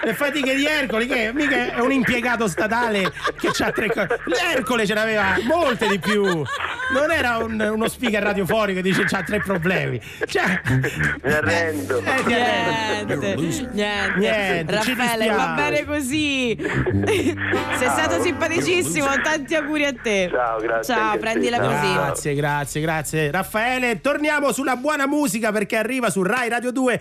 Le fatiche di Ercole, che è? Mica è un impiegato statale che ha tre cose. L'Ercole ce n'aveva molte di più. Non era un- uno speaker radiofonico che dice c'ha tre problemi. Cioè, Mi arrendo. eh. Niente, niente. Niente, ci Raffaele, va bene così. Sei stato simpaticissimo, tanti auguri a te. Ciao, grazie Ciao, te, prendila ciao. così. Grazie, grazie, grazie. Raffaele, torniamo sulla buona musica perché arriva su Rai Radio 2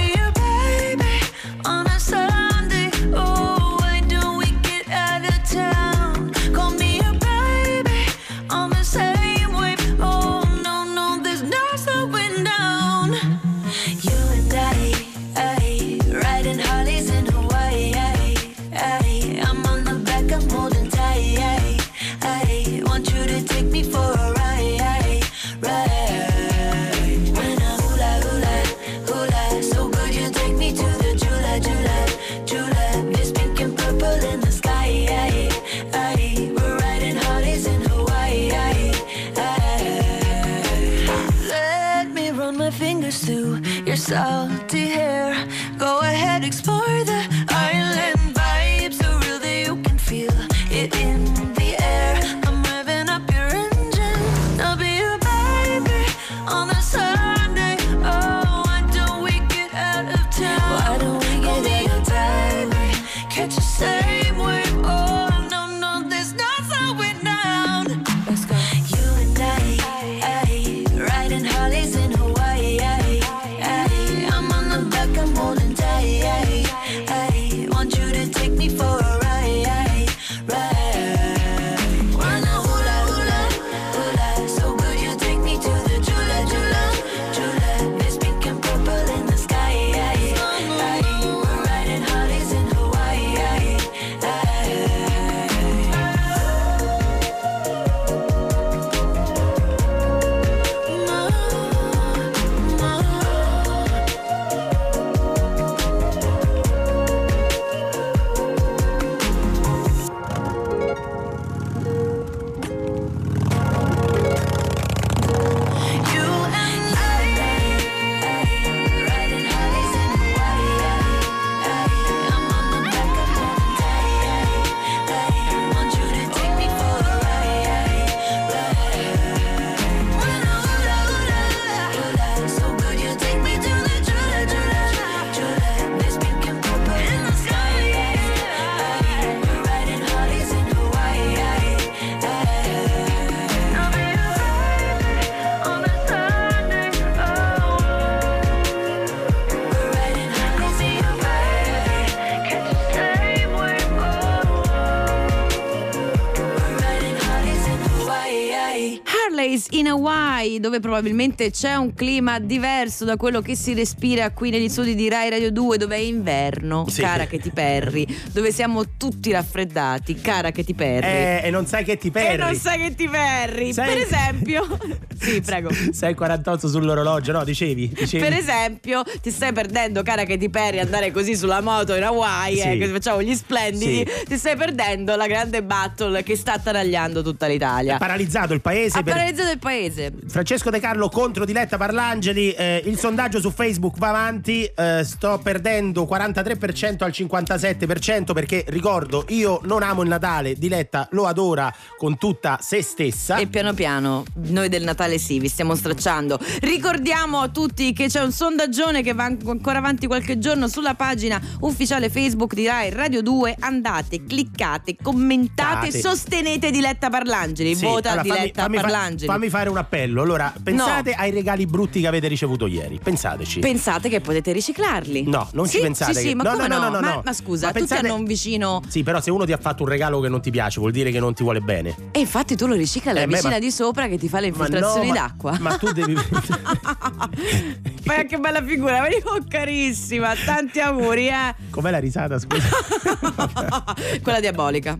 dove probabilmente c'è un clima diverso da quello che si respira qui negli studi di Rai Radio 2, dove è inverno, Sì. cara Katy Perry, dove siamo tutti raffreddati, cara Katy Perry. Eh, e non sai che ti E perdi. non sai che ti perri. Sai- Per esempio, sì, prego. 6,48 sull'orologio, no? Dicevi? dicevi. Per esempio, ti stai perdendo, cara Katy Perry, andare così sulla moto in Hawaii, Sì. eh, che facciamo gli splendidi. Sì. Ti stai perdendo la grande battle che sta attanagliando tutta l'Italia. Paralizzato il paese Ha per paralizzato il paese. Francesco De Carlo contro Diletta Parlangeli. eh, il sondaggio su Facebook va avanti. eh, sto perdendo 43% al 57% perché ricordo, io non amo il Natale. Diletta lo adora con tutta se stessa. E piano piano, noi del Natale sì, vi stiamo stracciando. Ricordiamo a tutti che c'è un sondaggione che va an- ancora avanti qualche giorno sulla pagina ufficiale Facebook di Rai Radio 2. Andate, cliccate, commentate, Cliccate. sostenete Diletta Parlangeli. Sì, Vota allora, fammi- Diletta fammi, fa- Parlangeli. fammi fare un appello. Allora, pensate ai regali brutti che avete ricevuto ieri. Pensateci. Pensate che potete riciclarli? No, non ci Sì, pensate Sì, che- sì, ma no, no, no? no, no, ma, no. ma scusa, Ma tutti pensate- hanno un vicino. Sì, però se uno ti ha fatto un regalo che non ti piace, vuol dire che non ti vuole bene. E infatti tu lo ricicli alla Eh, vicina ma- di sopra che ti fa le Ma no, infiltrazioni ma- d'acqua. Ma tu devi. Fai anche bella figura, vedi oh, carissima, tanti auguri, eh. Com'è la risata? Scusa. Quella diabolica.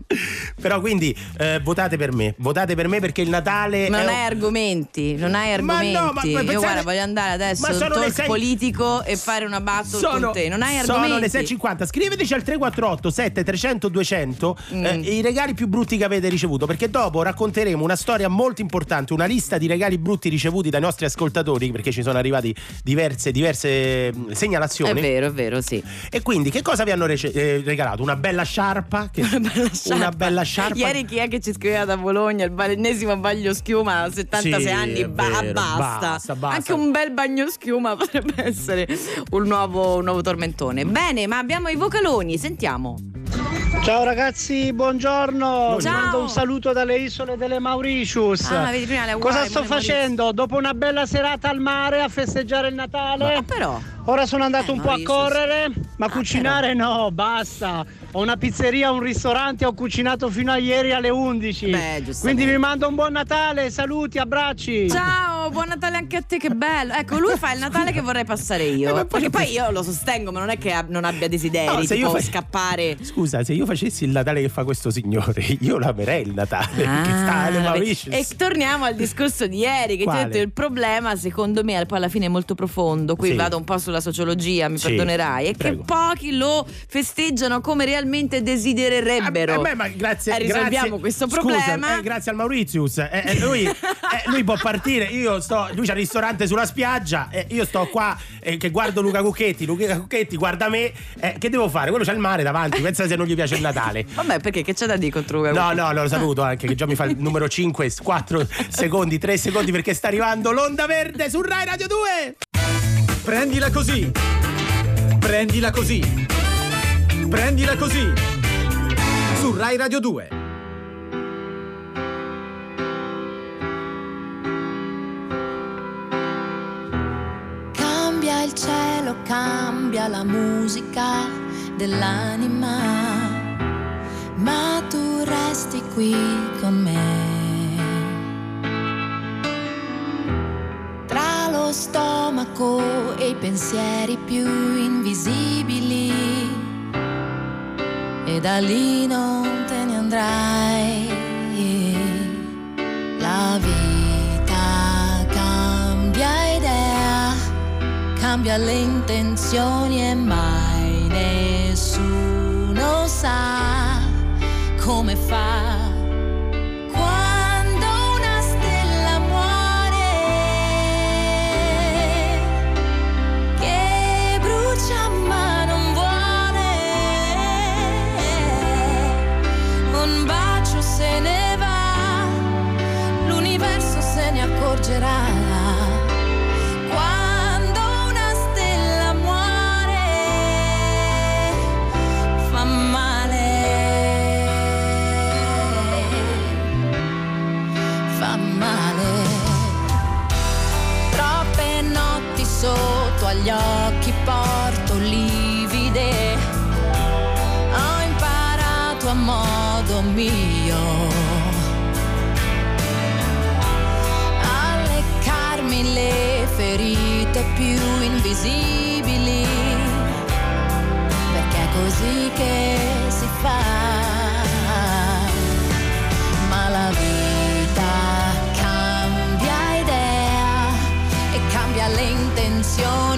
Però quindi eh, votate per me, votate per me perché il Natale. Ma non hai un- argomenti, non hai Ma argomenti. no, ma- ma Io pensate- guarda, voglio andare adesso Ma sono talk sei- politico e fare una battle Sono, con te. Non hai sono argomenti. le 6.50. Scriveteci al 348 7300 200 Mm. eh, i regali più brutti che avete ricevuto. Perché dopo racconteremo una storia molto importante, una lista di regali brutti ricevuti dai nostri ascoltatori. Perché ci sono arrivati diverse, diverse È segnalazioni. vero, è vero, sì. E quindi che cosa vi hanno rece- eh, regalato? Una bella sciarpa? Che- Una bella sciarpa. Ieri chi è che ci scriveva da Bologna? Il l'ennesimo bagno schiuma a 76 Sì, anni, è ba- vero, basta. basta, basta. Anche un bel bagno schiuma potrebbe essere un nuovo, un nuovo tormentone. Bene, ma abbiamo i vocaloni, sentiamo. Ciao ragazzi, buongiorno. Vi Ciao. mando un saluto dalle isole delle Mauritius. Ah, vedi Cosa sto facendo? Dopo una bella serata al mare a festeggiare il Natale? Ma però. Ora sono andato Eh, un po' a correre, ma Ah, cucinare no, basta. Ho una pizzeria, un ristorante, ho cucinato fino a ieri alle 11. Beh. Quindi vi mando un buon Natale, saluti, abbracci. Ciao, buon Natale anche a te, che bello. Ecco, lui fa il Natale che vorrei passare io. Eh, ma poi Perché poi io lo sostengo, ma non è che non abbia desideri, No, se tipo io fa- scappare. Scusa, se io facessi il Natale che fa questo signore, io l'amerei il Natale. Ah, e torniamo al discorso di ieri che ti ho detto il problema secondo me poi alla fine è molto profondo qui Sì. vado un po' sulla sociologia mi Sì, perdonerai è prego. che pochi lo festeggiano come realmente desidererebbero Eh, beh, ma grazie, Eh, risolviamo grazie- questo scusa, problema eh, grazie al Mauritius. Eh, eh, lui, eh, lui può partire. Io sto. Lui c'ha il ristorante sulla spiaggia. Io sto qua eh, che guardo Luca Cucchetti. Luca Cucchetti guarda me. eh, che devo fare? Quello c'ha il mare davanti. Pensa se non gli piace il Natale. vabbè perché che c'è da dire contro Luca No, no, lo saluto anche che già mi fa il numero 5, 4 secondi, 3 secondi perché sta arrivando l'onda verde su Rai Radio 2. Prendila così. Prendila così. Prendila così. Su Rai Radio 2. Cambia il cielo, cambia la musica dell'anima, ma tu resti qui con me. Tra lo stomaco e i pensieri più invisibili, e da lì non te ne andrai. La vita cambia idea, cambia le intenzioni e mai nessuno sa come fa. Rende più invisibili, perché è così che si fa. Ma la vita cambia idea e cambia le intenzioni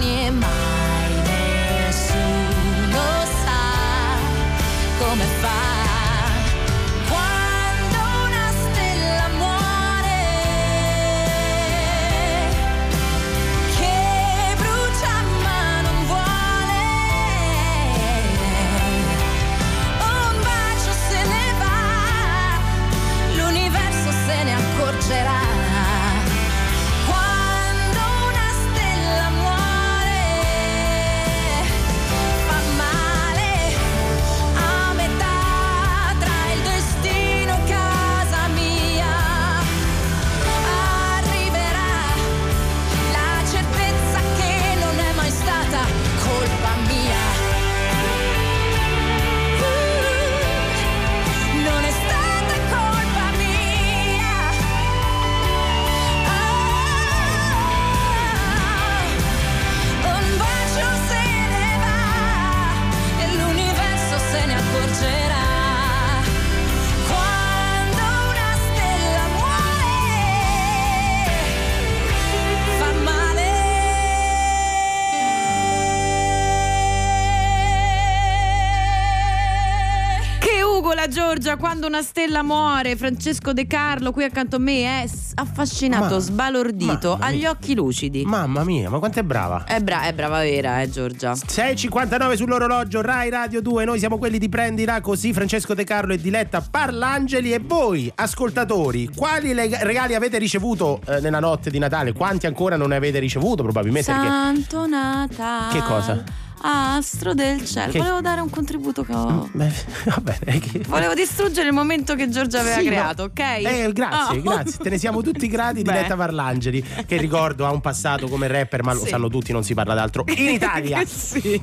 quando una stella muore, Francesco De Carlo qui accanto a me è affascinato, Ma- sbalordito, gli occhi lucidi. Mamma mia, ma quanto è brava. È, bra- è brava vera, eh Giorgia. 6.59 sull'orologio, Rai Radio 2, noi siamo quelli di Prendila così, Francesco De Carlo e Diletta Parlangeli e voi, ascoltatori, quali leg- regali avete ricevuto eh, nella notte di Natale? Quanti ancora non ne avete ricevuto probabilmente? Perché... Santo Natale. Che cosa? Astro del cielo. Che- Volevo dare un contributo che ho. Beh, va bene. che- Volevo distruggere il momento che Giorgia aveva Sì, no. creato, ok? Eh, grazie, Oh. grazie. Te ne siamo tutti grati di Beh. Diletta Parlangeli, che ricordo ha un passato come rapper, ma lo Sì. sanno tutti, non si parla d'altro. In Italia. sì.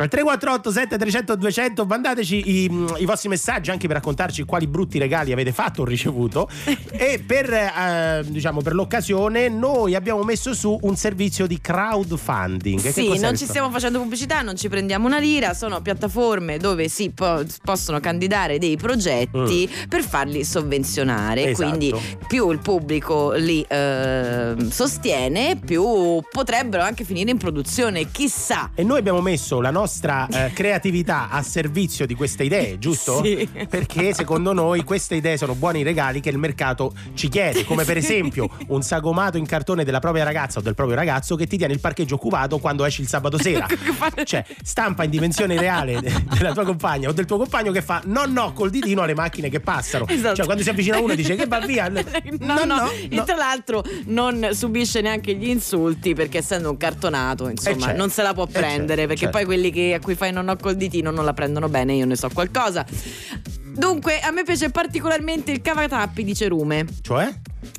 Al 348 7300 200 mandateci i, i vostri messaggi anche per raccontarci quali brutti regali avete fatto o ricevuto e per, eh, diciamo, per l'occasione noi abbiamo messo su un servizio di crowdfunding Sì, non questo? ci stiamo facendo pubblicità, non ci prendiamo una lira, sono piattaforme dove si po- possono candidare dei progetti per farli sovvenzionare, Mm. Esatto. quindi più il pubblico li eh, sostiene, più potrebbero anche finire in produzione, chissà. E noi abbiamo messo la nostra eh, creatività a servizio di queste idee, giusto? Sì. Perché secondo noi queste idee sono buoni regali che il mercato ci chiede, come per esempio un sagomato in cartone della propria ragazza o del proprio ragazzo che ti tiene il parcheggio occupato quando esci il sabato sera. cioè, stampa in dimensione reale de- della tua compagna o del tuo compagno che fa no no col ditino alle macchine che passano. Esatto. Cioè, quando si avvicina uno dice che va via. No, no, e tra l'altro non subisce neanche gli insulti perché essendo un cartonato, insomma, certo, non se la può eh prendere certo, perché certo. poi quelli che, a cui fai non ho col ditino non la prendono bene, io ne so qualcosa. Dunque, a me piace particolarmente il cavatappi di cerume. Cioè?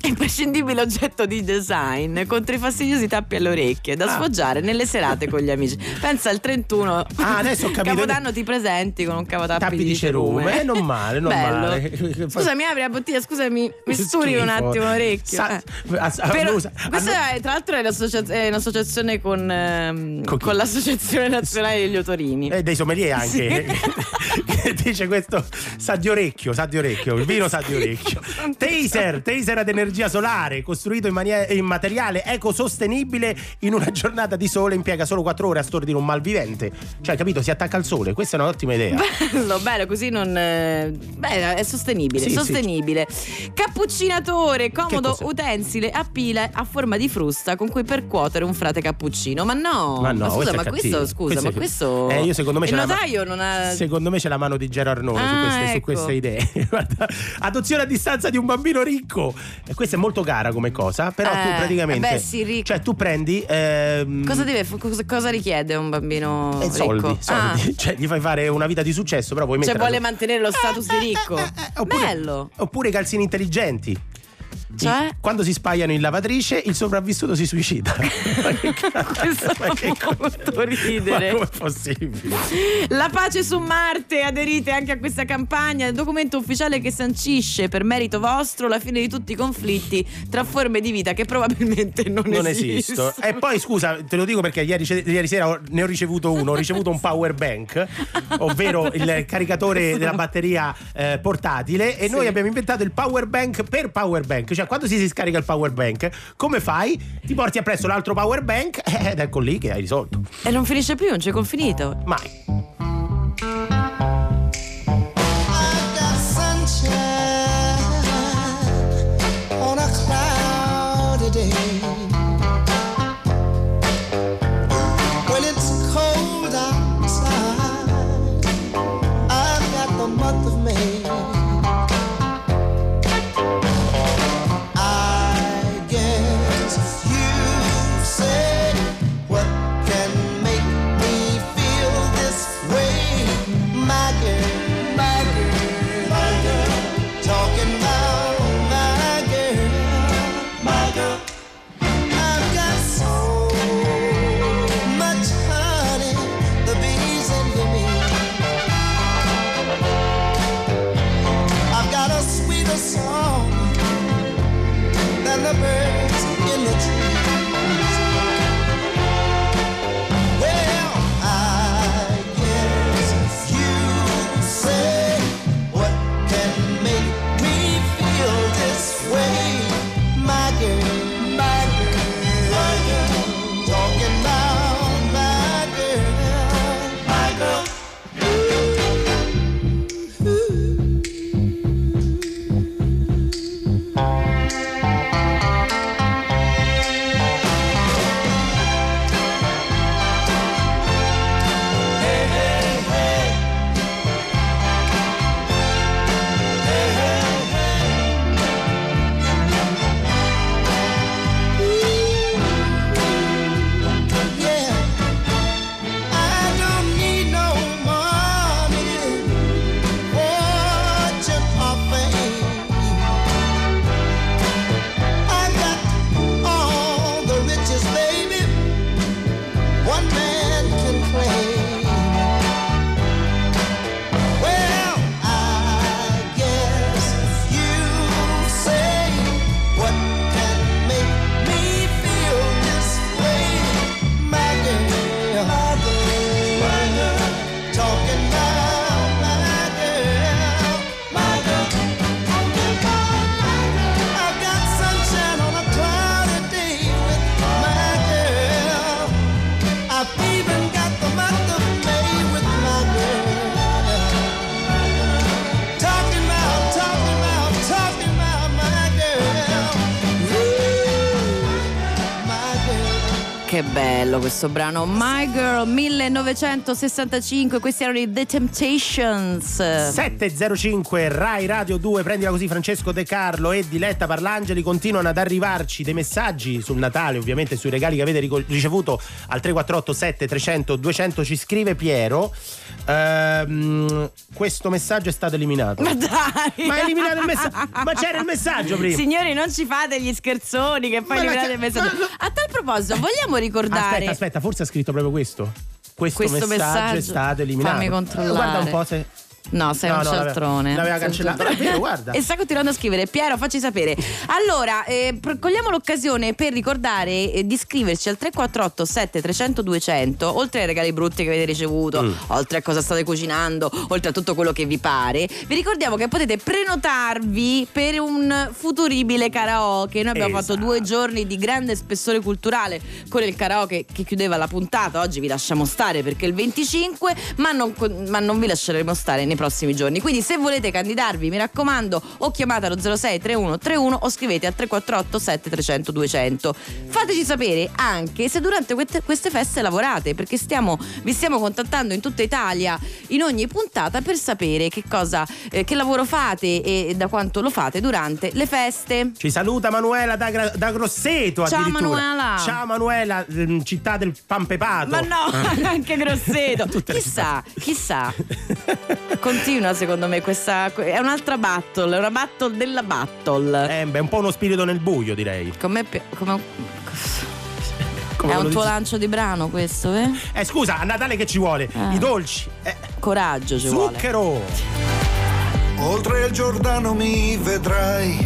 Imprescindibile oggetto di design contro i fastidiosi tappi alle orecchie da Ah. sfoggiare nelle serate con gli amici. Pensa al 31 Ah, adesso ho capito. Capodanno ti presenti con un cavatappi Tappi di, di cerume. Eh, non male, non Bello. male. Scusami, apri la bottiglia, scusami, mi sturi un attimo l'orecchio. Sa- eh. a- a- Però- usa- questa è, tra l'altro è, è un'associazione con, ehm, Con con l'Associazione Nazionale degli Otorini. E dei sommelier anche. Sì. che dice questo sa di orecchio, sa di orecchio, il vino sa di orecchio. Taser, taser ad energia solare, costruito in, mania- in materiale ecosostenibile, in una giornata di sole impiega solo 4 ore a stordire un malvivente. Cioè, capito, si attacca al sole, questa è un'ottima idea. Bello, bello, così non. eh, Beh, è sostenibile. Sì, sì. sostenibile. Cappuccinatore, comodo utensile a pila a forma di frusta con cui percuotere un frate cappuccino. Ma no, Ma no, scusa, questo è ma questo, scusa, Questo ma questo. Eh, io secondo me Il c'è la ma- notaio non ha. Secondo me c'è la mano di Gero Arnone su, Ah, queste, su ecco. queste idee. Guarda, adozione a distanza di un bambino ricco. E questa è molto cara come cosa, però tu Eh, praticamente. beh, sì, ricco. Cioè, tu prendi. ehm, Cosa, deve, cosa, richiede un bambino eh, soldi, ricco? soldi. Ah, Cioè, gli fai fare una vita di successo, però puoi cioè mettere. vuole mantenere lo status di ricco. oppure, Bello. Oppure calzini intelligenti. Cioè? Quando si spaiano in lavatrice, il sopravvissuto si suicida. Questo fa molto ridere. Ma com'è possibile? La pace su Marte, aderite anche a questa campagna, il documento ufficiale che sancisce per merito vostro la fine di tutti i conflitti tra forme di vita che probabilmente non, Non esistono. esisto. E poi scusa, te lo dico perché ieri, ieri sera ne ho ricevuto uno, ho ricevuto un power bank, ovvero il caricatore della batteria eh, portatile e noi abbiamo inventato il power bank per power bank, cioè quando si, si scarica il power bank, come fai? Ti porti appresso l'altro power bank ed ecco lì che hai risolto. E non finisce più, non c'è confinito. Mai. Questo brano My Girl 1965 questi erano i The Temptations 705 Rai Radio 2, prendila così Francesco De Carlo e Diletta Parlangeli continuano ad arrivarci dei messaggi sul Natale, ovviamente sui regali che avete ricevuto al 348 7300 200 ci scrive Piero. Ehm, questo messaggio è stato eliminato. Ma dai Ma è eliminato il messaggio. Ma c'era il messaggio prima. Signori non ci fate gli scherzoni che poi Ma- ma eliminate il messaggio A tal proposito vogliamo ricordare Aspetta, aspetta, forse ha scritto proprio questo. Questo, Questo messaggio, è messaggio. stato eliminato. Fammi controllare. Guarda un po' se. No, sei No, un no, l'aveva- cialtrone. l'aveva cancellato. cialtrone. Però è vero, guarda. E sta continuando a scrivere. Piero, facci sapere. Allora, eh, cogliamo l'occasione per ricordare eh, di scriverci al 348 7300 200, oltre ai regali brutti che avete ricevuto, Mm. oltre a cosa state cucinando, oltre a tutto quello che vi pare. Vi ricordiamo che potete prenotarvi per un futuribile karaoke. Noi abbiamo fatto due giorni di grande spessore culturale con il karaoke che chiudeva la puntata. Oggi vi lasciamo stare perché è il 25, ma non, ma non vi lasceremo stare nei prossimi giorni. Quindi se volete candidarvi, mi raccomando, o chiamate allo 06 31 31 o scrivete al 348 7300 200. Fateci sapere anche se durante queste- feste lavorate, perché stiamo, vi stiamo contattando in tutta Italia in ogni puntata per sapere che cosa, eh, che lavoro fate e da quanto lo fate durante le feste. Ci saluta Manuela da, Gra- da Grosseto Ciao. Manuela. Ciao Manuela, ehm, città del pan pepato. Ma no, anche Grosseto. Chissà, chissà. continua secondo me questa. È un'altra battle, è una battle della battle. Eh, beh, un po' uno spirito nel buio, direi. Come, come Come è un tuo dici? lancio di brano questo, eh? Eh, scusa, a Natale che ci vuole? Eh. I dolci. Eh, Coraggio ci vuole. zucchero. Oltre il Giordano mi vedrai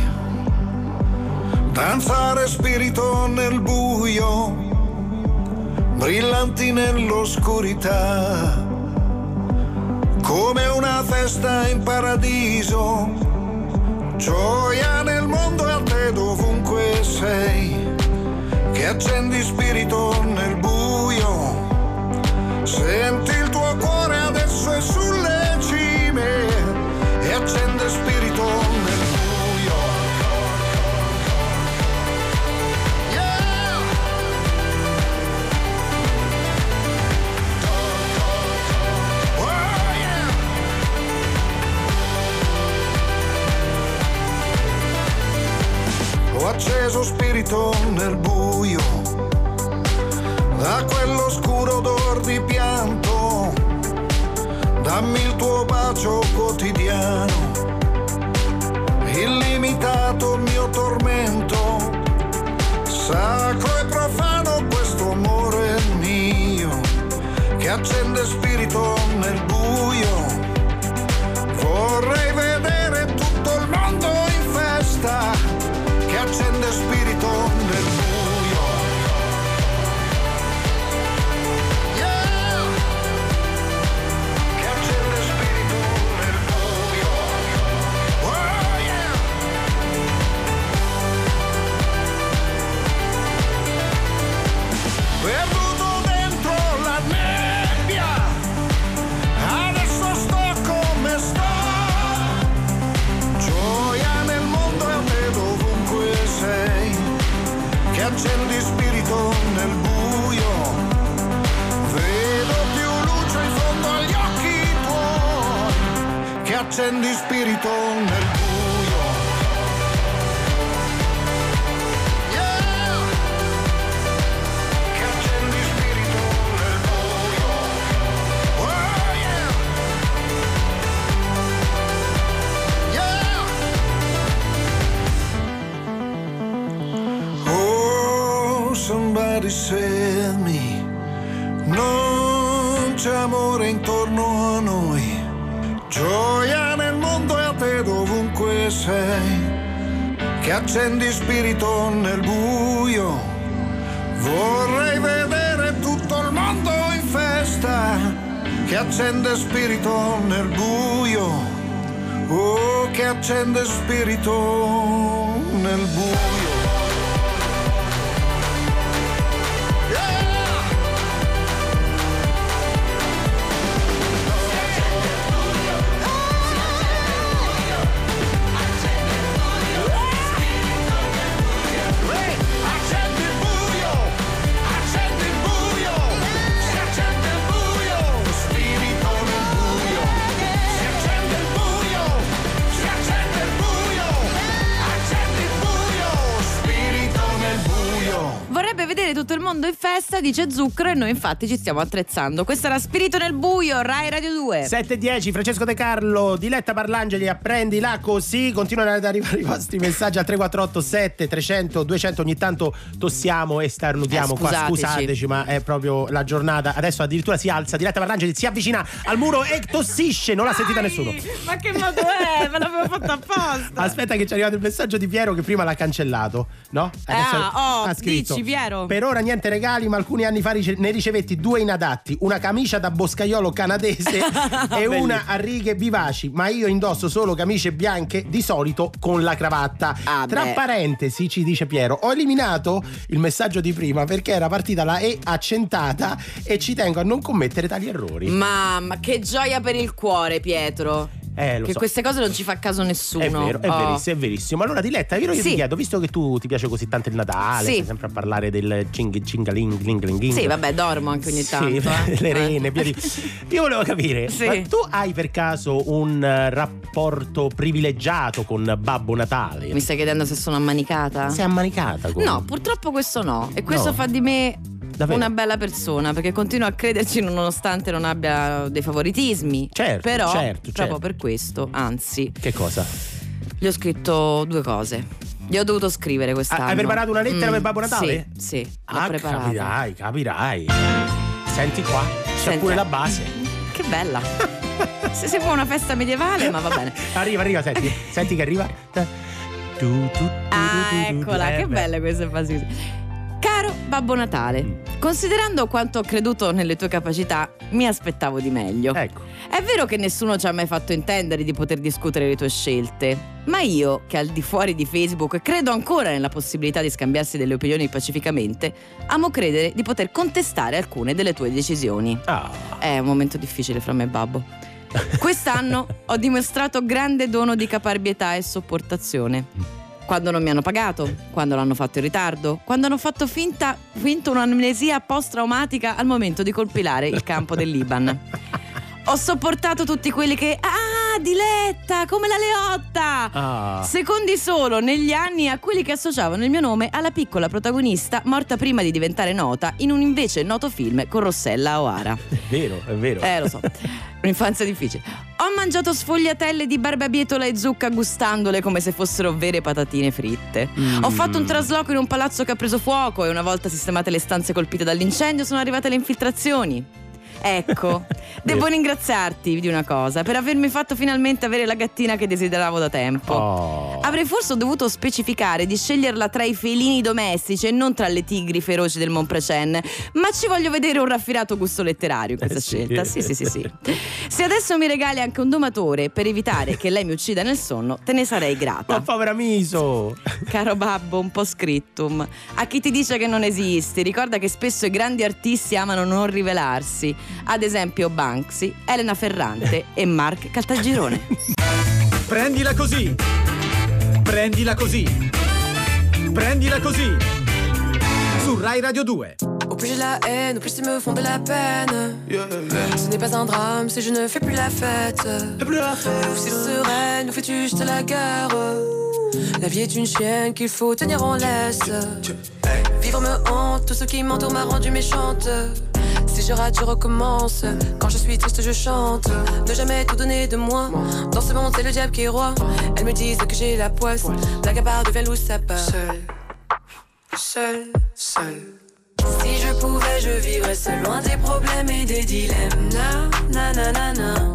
danzare spirito nel buio, brillanti nell'oscurità, come una festa in paradiso, gioia nel mondo e a te dovunque sei, che accendi spirito nel buio, senti il tuo cuore adesso è sulle cime e accende spirito dice Zucchero, e noi infatti ci stiamo attrezzando. Questo era Spirito nel buio, Rai Radio 2. 7.10 Francesco De Carlo, Diletta Parlangeli, apprendila così. Continuano ad arrivare i vostri messaggi al 3487 300 200. Ogni tanto tossiamo e starnutiamo Eh, qua. scusateci. Ma è proprio la giornata. Adesso addirittura si alza. Diletta Parlangeli si avvicina al muro e tossisce. Non l'ha sentita nessuno. Ma che modo è? Me l'avevo fatto apposta. Aspetta, che ci è arrivato il messaggio di Piero che prima l'ha cancellato, no? Ah, oh, ha scritto. dici, Piero? Per ora niente regali, ma alcuni anni fa ne ricevetti due inadatti: una camicia da boscaiolo canadese e una a righe vivaci. Ma io indosso solo camicie bianche, di solito con la cravatta. Tra beh. parentesi, ci dice Piero, ho eliminato il messaggio di prima perché era partita la E accentata e ci tengo a non commettere tali errori. Mamma, che gioia per il cuore, Pietro. Eh, che so. queste cose non ci fa caso nessuno. È vero, è Oh. verissimo, è verissimo. Allora, Diletta, io Sì. ti chiedo, visto che tu ti piace così tanto il Natale, Sì. sei sempre a parlare del cing cingaling ling ling ling. Sì, vabbè, dormo anche ogni Sì, tanto. eh. le rene, via di. Io volevo capire, Sì. ma tu hai per caso un eh, rapporto privilegiato con Babbo Natale? Mi stai chiedendo se sono ammanicata? Sei ammanicata con No, purtroppo questo no. E questo No. fa di me davvero. una bella persona perché continua a crederci nonostante non abbia dei favoritismi. Certo, Però, certo, proprio certo. per questo, anzi, Che cosa? gli ho scritto due cose. Gli ho dovuto scrivere quest'anno. Ah, hai preparato una lettera per Babbo Natale? Sì, sì, l'ho Ah, preparata. capirai, capirai. Senti qua, c'è Senti. pure la base. Che bella. Se sembra una festa medievale, ma va bene. Arriva, arriva, senti, senti che arriva. Ah, eccola, che belle queste frasi. Caro Babbo Natale, considerando quanto ho creduto nelle tue capacità, mi aspettavo di meglio. Ecco. È vero che nessuno ci ha mai fatto intendere di poter discutere le tue scelte, ma io, che al di fuori di Facebook credo ancora nella possibilità di scambiarsi delle opinioni pacificamente, amo credere di poter contestare alcune delle tue decisioni. Ah. È un momento difficile fra me e Babbo. Quest'anno ho dimostrato grande dono di caparbietà e sopportazione. Quando non mi hanno pagato, quando l'hanno fatto in ritardo, quando hanno fatto finta, finto un'amnesia post-traumatica al momento di compilare il campo dell'Iban. Ho sopportato tutti quelli che. Ah, Diletta, come la Leotta! Ah. Secondi solo negli anni a quelli che associavano il mio nome alla piccola protagonista morta prima di diventare nota in un invece noto film con Rossella O'Hara. È vero, è vero. Eh, lo so. Un'infanzia difficile. Ho mangiato sfogliatelle di barbabietola e zucca gustandole come se fossero vere patatine fritte. Mm. Ho fatto un trasloco in un palazzo che ha preso fuoco e una volta sistemate le stanze colpite dall'incendio sono arrivate le infiltrazioni. Ecco, devo ringraziarti di una cosa, per avermi fatto finalmente avere la gattina che desideravo da tempo. Oh. Avrei forse dovuto specificare di sceglierla tra i felini domestici e non tra le tigri feroci del Montprecen, ma ci voglio vedere un raffinato gusto letterario in questa Eh sì. scelta. Sì, sì, sì, sì. Se adesso mi regali anche un domatore per evitare che lei mi uccida nel sonno, te ne sarei grata. Ma povera Miso. Caro babbo, un po' scrittum. A chi ti dice che non esisti, ricorda che spesso i grandi artisti amano non rivelarsi. Ad esempio Banksy, Elena Ferrante e Mark Caltagirone. Prendila così. Prendila così. Prendila così. Su Rai Radio 2. Au plus j'ai la haine, au plus ils me font de la peine. Ce n'est pas un drame si je ne fais plus la fête. Ou si sereine, nous fais-tu juste la guerre. La vie est une chienne qu'il faut tenir en laisse. Vivre me hante, tout ce qui m'entoure m'a rendu méchante. Je rate, je recommence. Quand je suis triste, je chante. Ne jamais tout donner de moi. Dans ce monde, c'est le diable qui est roi. Elles me disent que j'ai la poisse. La gabarre devient loup, ça part. Seul, seul, seul. Si je pouvais, je vivrais seul, loin des problèmes et des dilemmes. Na, na, na, na, na.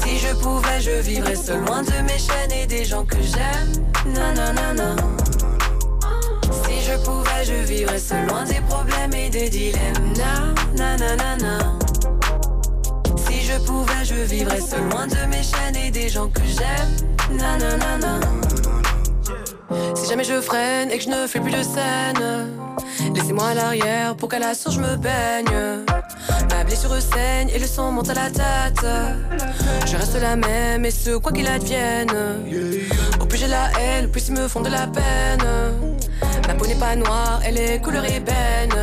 Si je pouvais, je vivrais seul, loin de mes chaînes et des gens que j'aime. Na, na, na, na. Si je pouvais, je vivrais seul, loin des problèmes et des dilemmes. Na, na, na, na. Si je pouvais, je vivrais seul, loin de mes chaînes et des gens que j'aime. Na, na, na, na. Si jamais je freine et que je ne fais plus de scène, laissez-moi à l'arrière pour qu'à la source je me baigne. Ma blessure saigne et le sang monte à la tête. Je reste la même et ce quoi qu'il advienne. Au plus j'ai la haine, au plus ils me font de la peine. Peau n'est pas noire, elle est couleur ébène.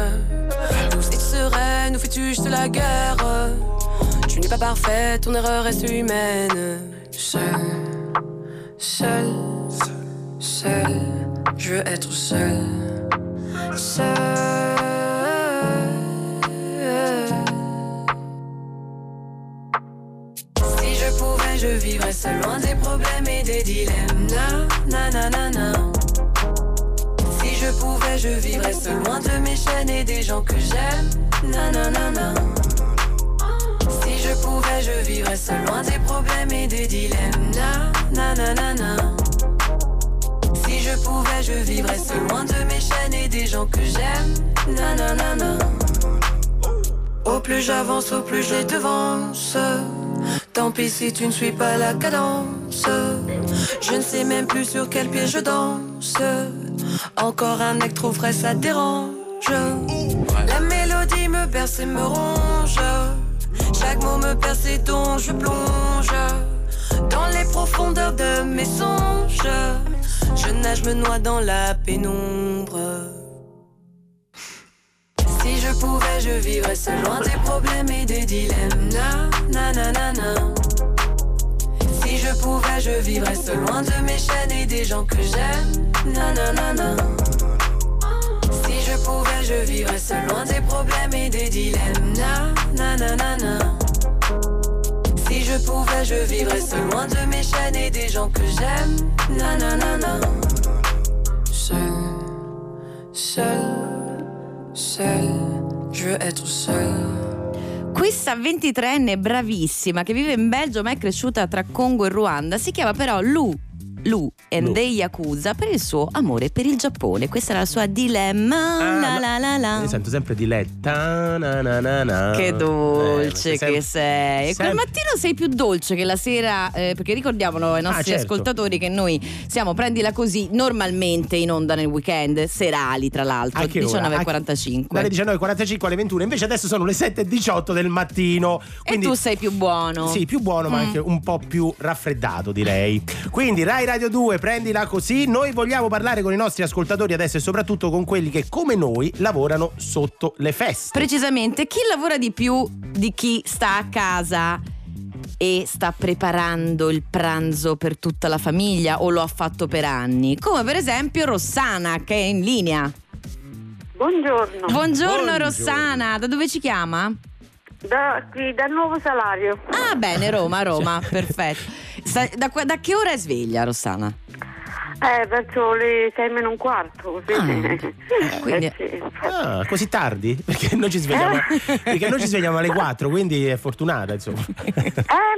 Douce et sereine, nous fais-tu juste la guerre? Tu n'es pas parfaite, ton erreur reste humaine. Seul, seul, seul, je veux être seul. Seul. Si je pouvais, je vivrais seul, loin des problèmes et des dilemmes. Na, na, na, na, na. Si je pouvais, je vivrais seul, loin de mes chaînes et des gens que j'aime. Na, na, na, na. Si je pouvais, je vivrais seul, loin des problèmes et des dilemmes. Na, na, na, na, na. Si je pouvais, je vivrais seul, loin de mes chaînes et des gens que j'aime. Na, na, na, na. Au plus j'avance, au plus je devance. Tant pis si tu ne suis pas la cadence. Je ne sais même plus sur quel pied je danse. Encore un acte trop frais, ça dérange. La mélodie me berce et me ronge. Chaque mot me perce et dont je plonge. Dans les profondeurs de mes songes. Je nage, me noie dans la pénombre. Si je pouvais, je vivrais seul, loin des problèmes et des dilemmes. Na, na, na, na, na. Si je pouvais, je vivrais seul, loin de mes chaînes et des gens que j'aime? Na, na, na, na. Si je pouvais, je vivrais seul loin des problèmes et des dilemmes. Na, na, na, na, na. Si je pouvais, je vivrais seul loin de mes chaînes et des gens que j'aime. Na, na, na, na. Seul, seul, seul. Je veux être seul. Questa 23enne bravissima che vive in Belgio ma è cresciuta tra Congo e Ruanda si chiama però Lu. Lu and Lu. the Yakuza per il suo amore per il Giappone. Questa era la sua dilemma. Ah, la la la la. Io sento sempre di letta. na, na, na, na. Che dolce Eh, che sei. E quel mattino sei più dolce che la sera, eh, perché ricordiamolo ai nostri certo. ascoltatori che noi siamo, prendila così, normalmente in onda nel weekend, serali tra l'altro, A che ora? 19.45. Dalle 19.45 alle 21, invece adesso sono le 7.18 del mattino. Quindi, e tu sei più buono. Sì, più buono, ma Mm. anche un po' più raffreddato, direi. Quindi, Rai Radio 2, prendila così. Noi vogliamo parlare con i nostri ascoltatori adesso e soprattutto con quelli che, come noi, lavorano sotto le feste. Precisamente, chi lavora di più di chi sta a casa e sta preparando il pranzo per tutta la famiglia o lo ha fatto per anni? Come per esempio Rossana che è in linea. Buongiorno. Buongiorno, Rossana, da dove ci chiama? Da, qui, dal nuovo salario. Ah, bene, Roma, Roma, perfetto. Da, qua- da che ora è sveglia, Rossana? Eh, verso le sei meno un quarto. Così. quindi- Eh, sì. Ah, così tardi? Perché noi ci svegliamo, Eh. perché noi ci svegliamo alle 4, quindi è fortunata, insomma. Eh,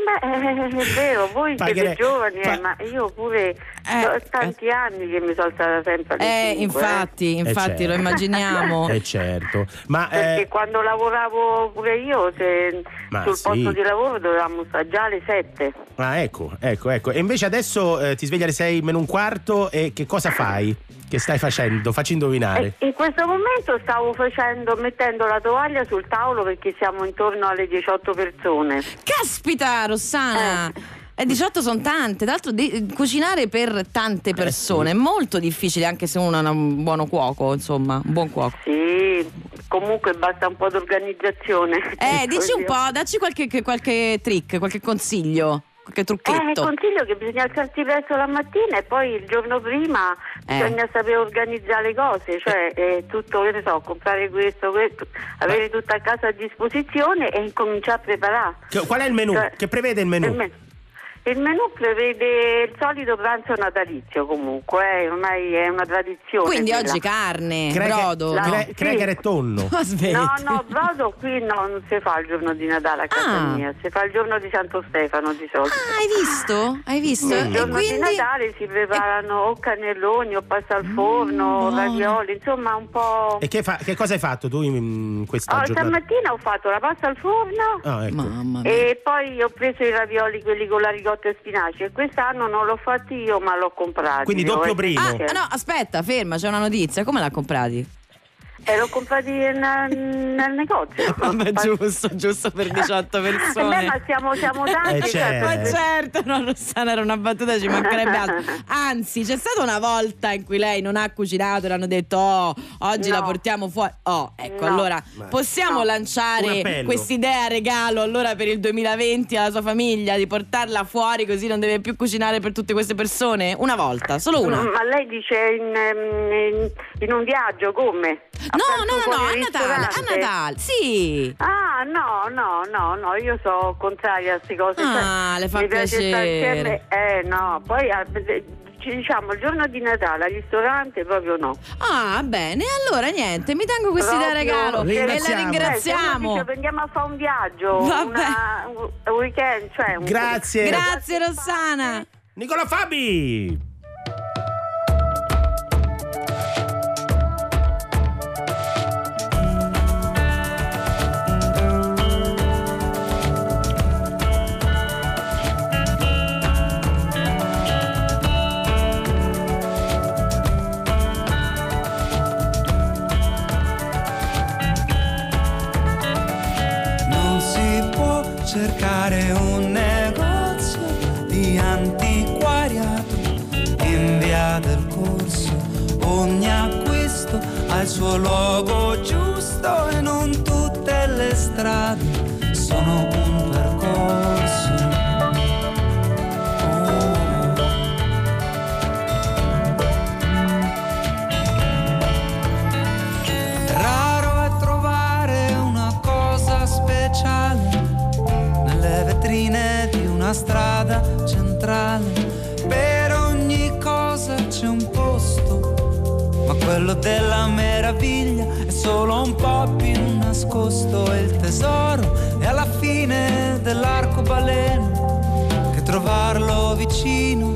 ma eh, è vero, voi Paghere- siete giovani, eh, ma io pure ho tanti anni che mi sono alzata sempre alle Eh, cinque, infatti, Eh, infatti, lo certo. immaginiamo. Eh certo. Ma Perché eh, quando lavoravo pure io, se sul sì. posto di lavoro dovevamo stare già alle sette. ah, ecco, ecco, ecco. E invece adesso eh, ti svegli alle 6 meno un quarto e che cosa fai? Che stai facendo? Facci indovinare. In questo momento stavo facendo, mettendo la tovaglia sul tavolo perché siamo intorno alle 18 persone. Caspita, Rossana! E 18 sono tante, tra l'altro di- cucinare per tante persone è molto difficile anche se uno è un buono cuoco, insomma, un buon cuoco. Sì, comunque basta un po' di organizzazione. Eh, dici un po', dacci qualche, qualche trick, qualche consiglio, qualche Eh, trucchetto. consiglio che bisogna alzarsi presto la mattina e poi il giorno prima Eh. bisogna sapere organizzare le cose, cioè eh, tutto, che ne so, comprare questo, questo, avere tutto a casa a disposizione e incominciare a preparare. Che- qual è il menù? Cioè, che prevede il menù? Il, me- il menù prevede il solito pranzo natalizio comunque, eh, ormai è una tradizione. Quindi quella. oggi carne, Cracker- brodo. cracker e tonno. No, no, brodo qui no, non si fa il giorno di Natale a casa Ah. mia, si fa il giorno di Santo Stefano di solito. Ah, hai visto? Hai visto? Il E giorno di quindi Natale si preparano o cannelloni o pasta al forno, buono. ravioli, insomma un po'. E che, fa- che cosa hai fatto tu in, in questa Oh, giornata? stamattina ho fatto la pasta al forno Ah, ecco. Mamma mia. e poi ho preso i ravioli, quelli con la ricotta e spinaci. E quest'anno non l'ho fatti io, ma l'ho comprato. Quindi doppio primo. Ah, ah, no, aspetta, ferma, c'è una notizia. Come l'ha comprati? E l'ho comprati nel, nel negozio. Vabbè, giusto, giusto per 18 Eh beh, persone. ma siamo, siamo tanti. Eh, cioè, certo. Ma certo, no, Rossana era una battuta, ci mancherebbe altro. Anzi, c'è stata una volta in cui lei non ha cucinato e l'hanno detto: Oh, oggi No. la portiamo fuori. Oh, ecco, No. allora possiamo No. Lanciare quest'idea regalo allora per il 2020 alla sua famiglia di portarla fuori così non deve più cucinare per tutte queste persone? Una volta, solo una. Ma lei dice in, ehm, in- in un viaggio come? No, no, no, a Natale, a? Natale, sì. Ah, no, no, no, no, io sono contraria a queste cose. Ah, cioè, le fa piacere. Eh, no, poi eh, ci diciamo il giorno di Natale al ristorante proprio no. Ah, bene, allora niente, mi tengo questa idea Proprio- regalo e la Ringraziamo. Eh, dice, andiamo a fare un viaggio, Vabbè. una- un weekend, cioè un Grazie. Grazie Rossana. Nicola Fabi! Cercare un negozio di antiquariato in via del corso. Ogni acquisto ha il suo luogo giusto e non tutte le strade sono un percorso. strada centrale, per ogni cosa c'è un posto, ma quello della meraviglia è solo un po' più nascosto e il tesoro è alla fine dell'arcobaleno, che trovarlo vicino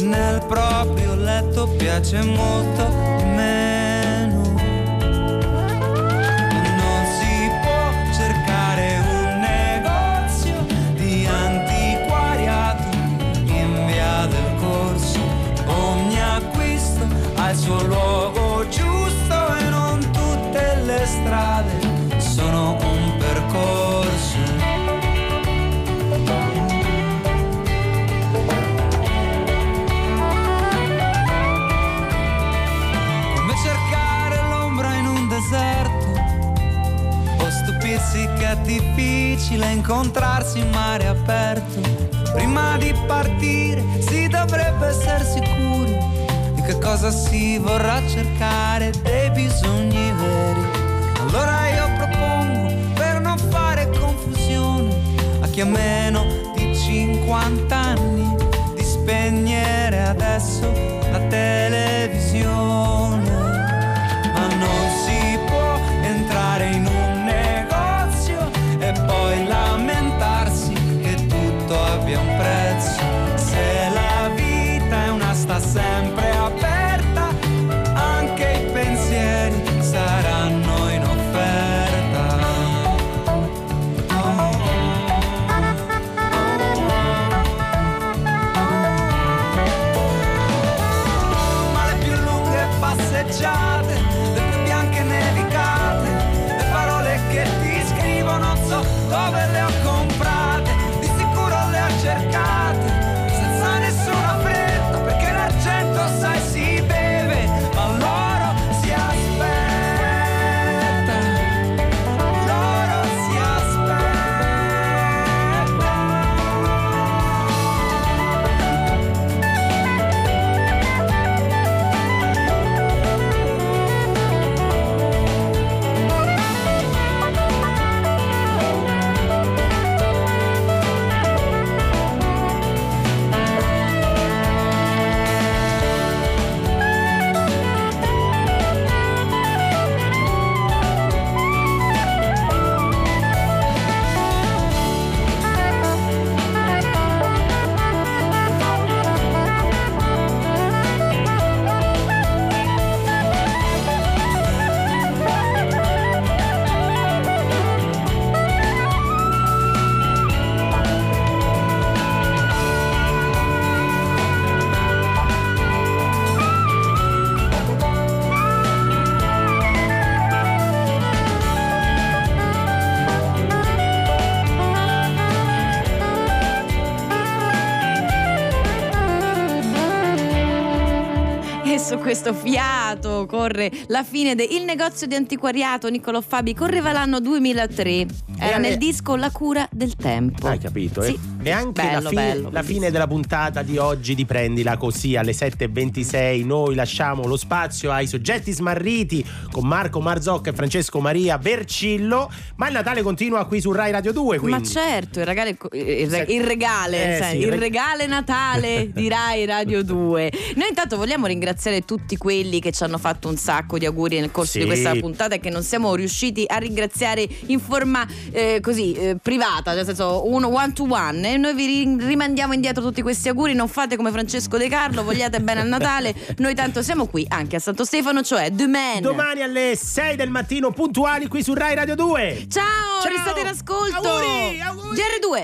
nel proprio letto piace molto a me. Difficile incontrarsi in mare aperto. Prima di partire si dovrebbe essere sicuri di che cosa si vorrà cercare dei bisogni veri. Allora io propongo per non fare confusione a chi ha meno di 50 anni di spegnere adesso la televisione. Dove le ho comprate, questo fiato corre la fine del negozio di antiquariato Niccolò Fabi correva l'anno 2003. Era nel disco La cura del tempo. Hai capito? Eh? Anche Bello, la, fine, bello, la fine della puntata di oggi di Prendila così alle 7.26 noi lasciamo lo spazio ai soggetti smarriti con Marco Marzocca e Francesco Maria Vercillo ma il Natale continua qui su Rai Radio 2 quindi Ma certo, il regale, il, re- il regale, Eh, sai, sì, il re- regale Natale di Rai Radio 2. Noi intanto vogliamo ringraziare tutti quelli che ci hanno fatto un sacco di auguri nel corso Sì. di questa puntata e che non siamo riusciti a ringraziare in forma eh, così eh, privata, nel senso uno one to one. E noi vi ri- rimandiamo indietro tutti questi auguri, non fate come Francesco De Carlo, vogliate bene al Natale. Noi tanto siamo qui anche a Santo Stefano, cioè demain. domani alle 6 del mattino puntuali qui su Rai Radio 2 Ciao, Ciao. restate in ascolto. Auguri, auguri. GR2.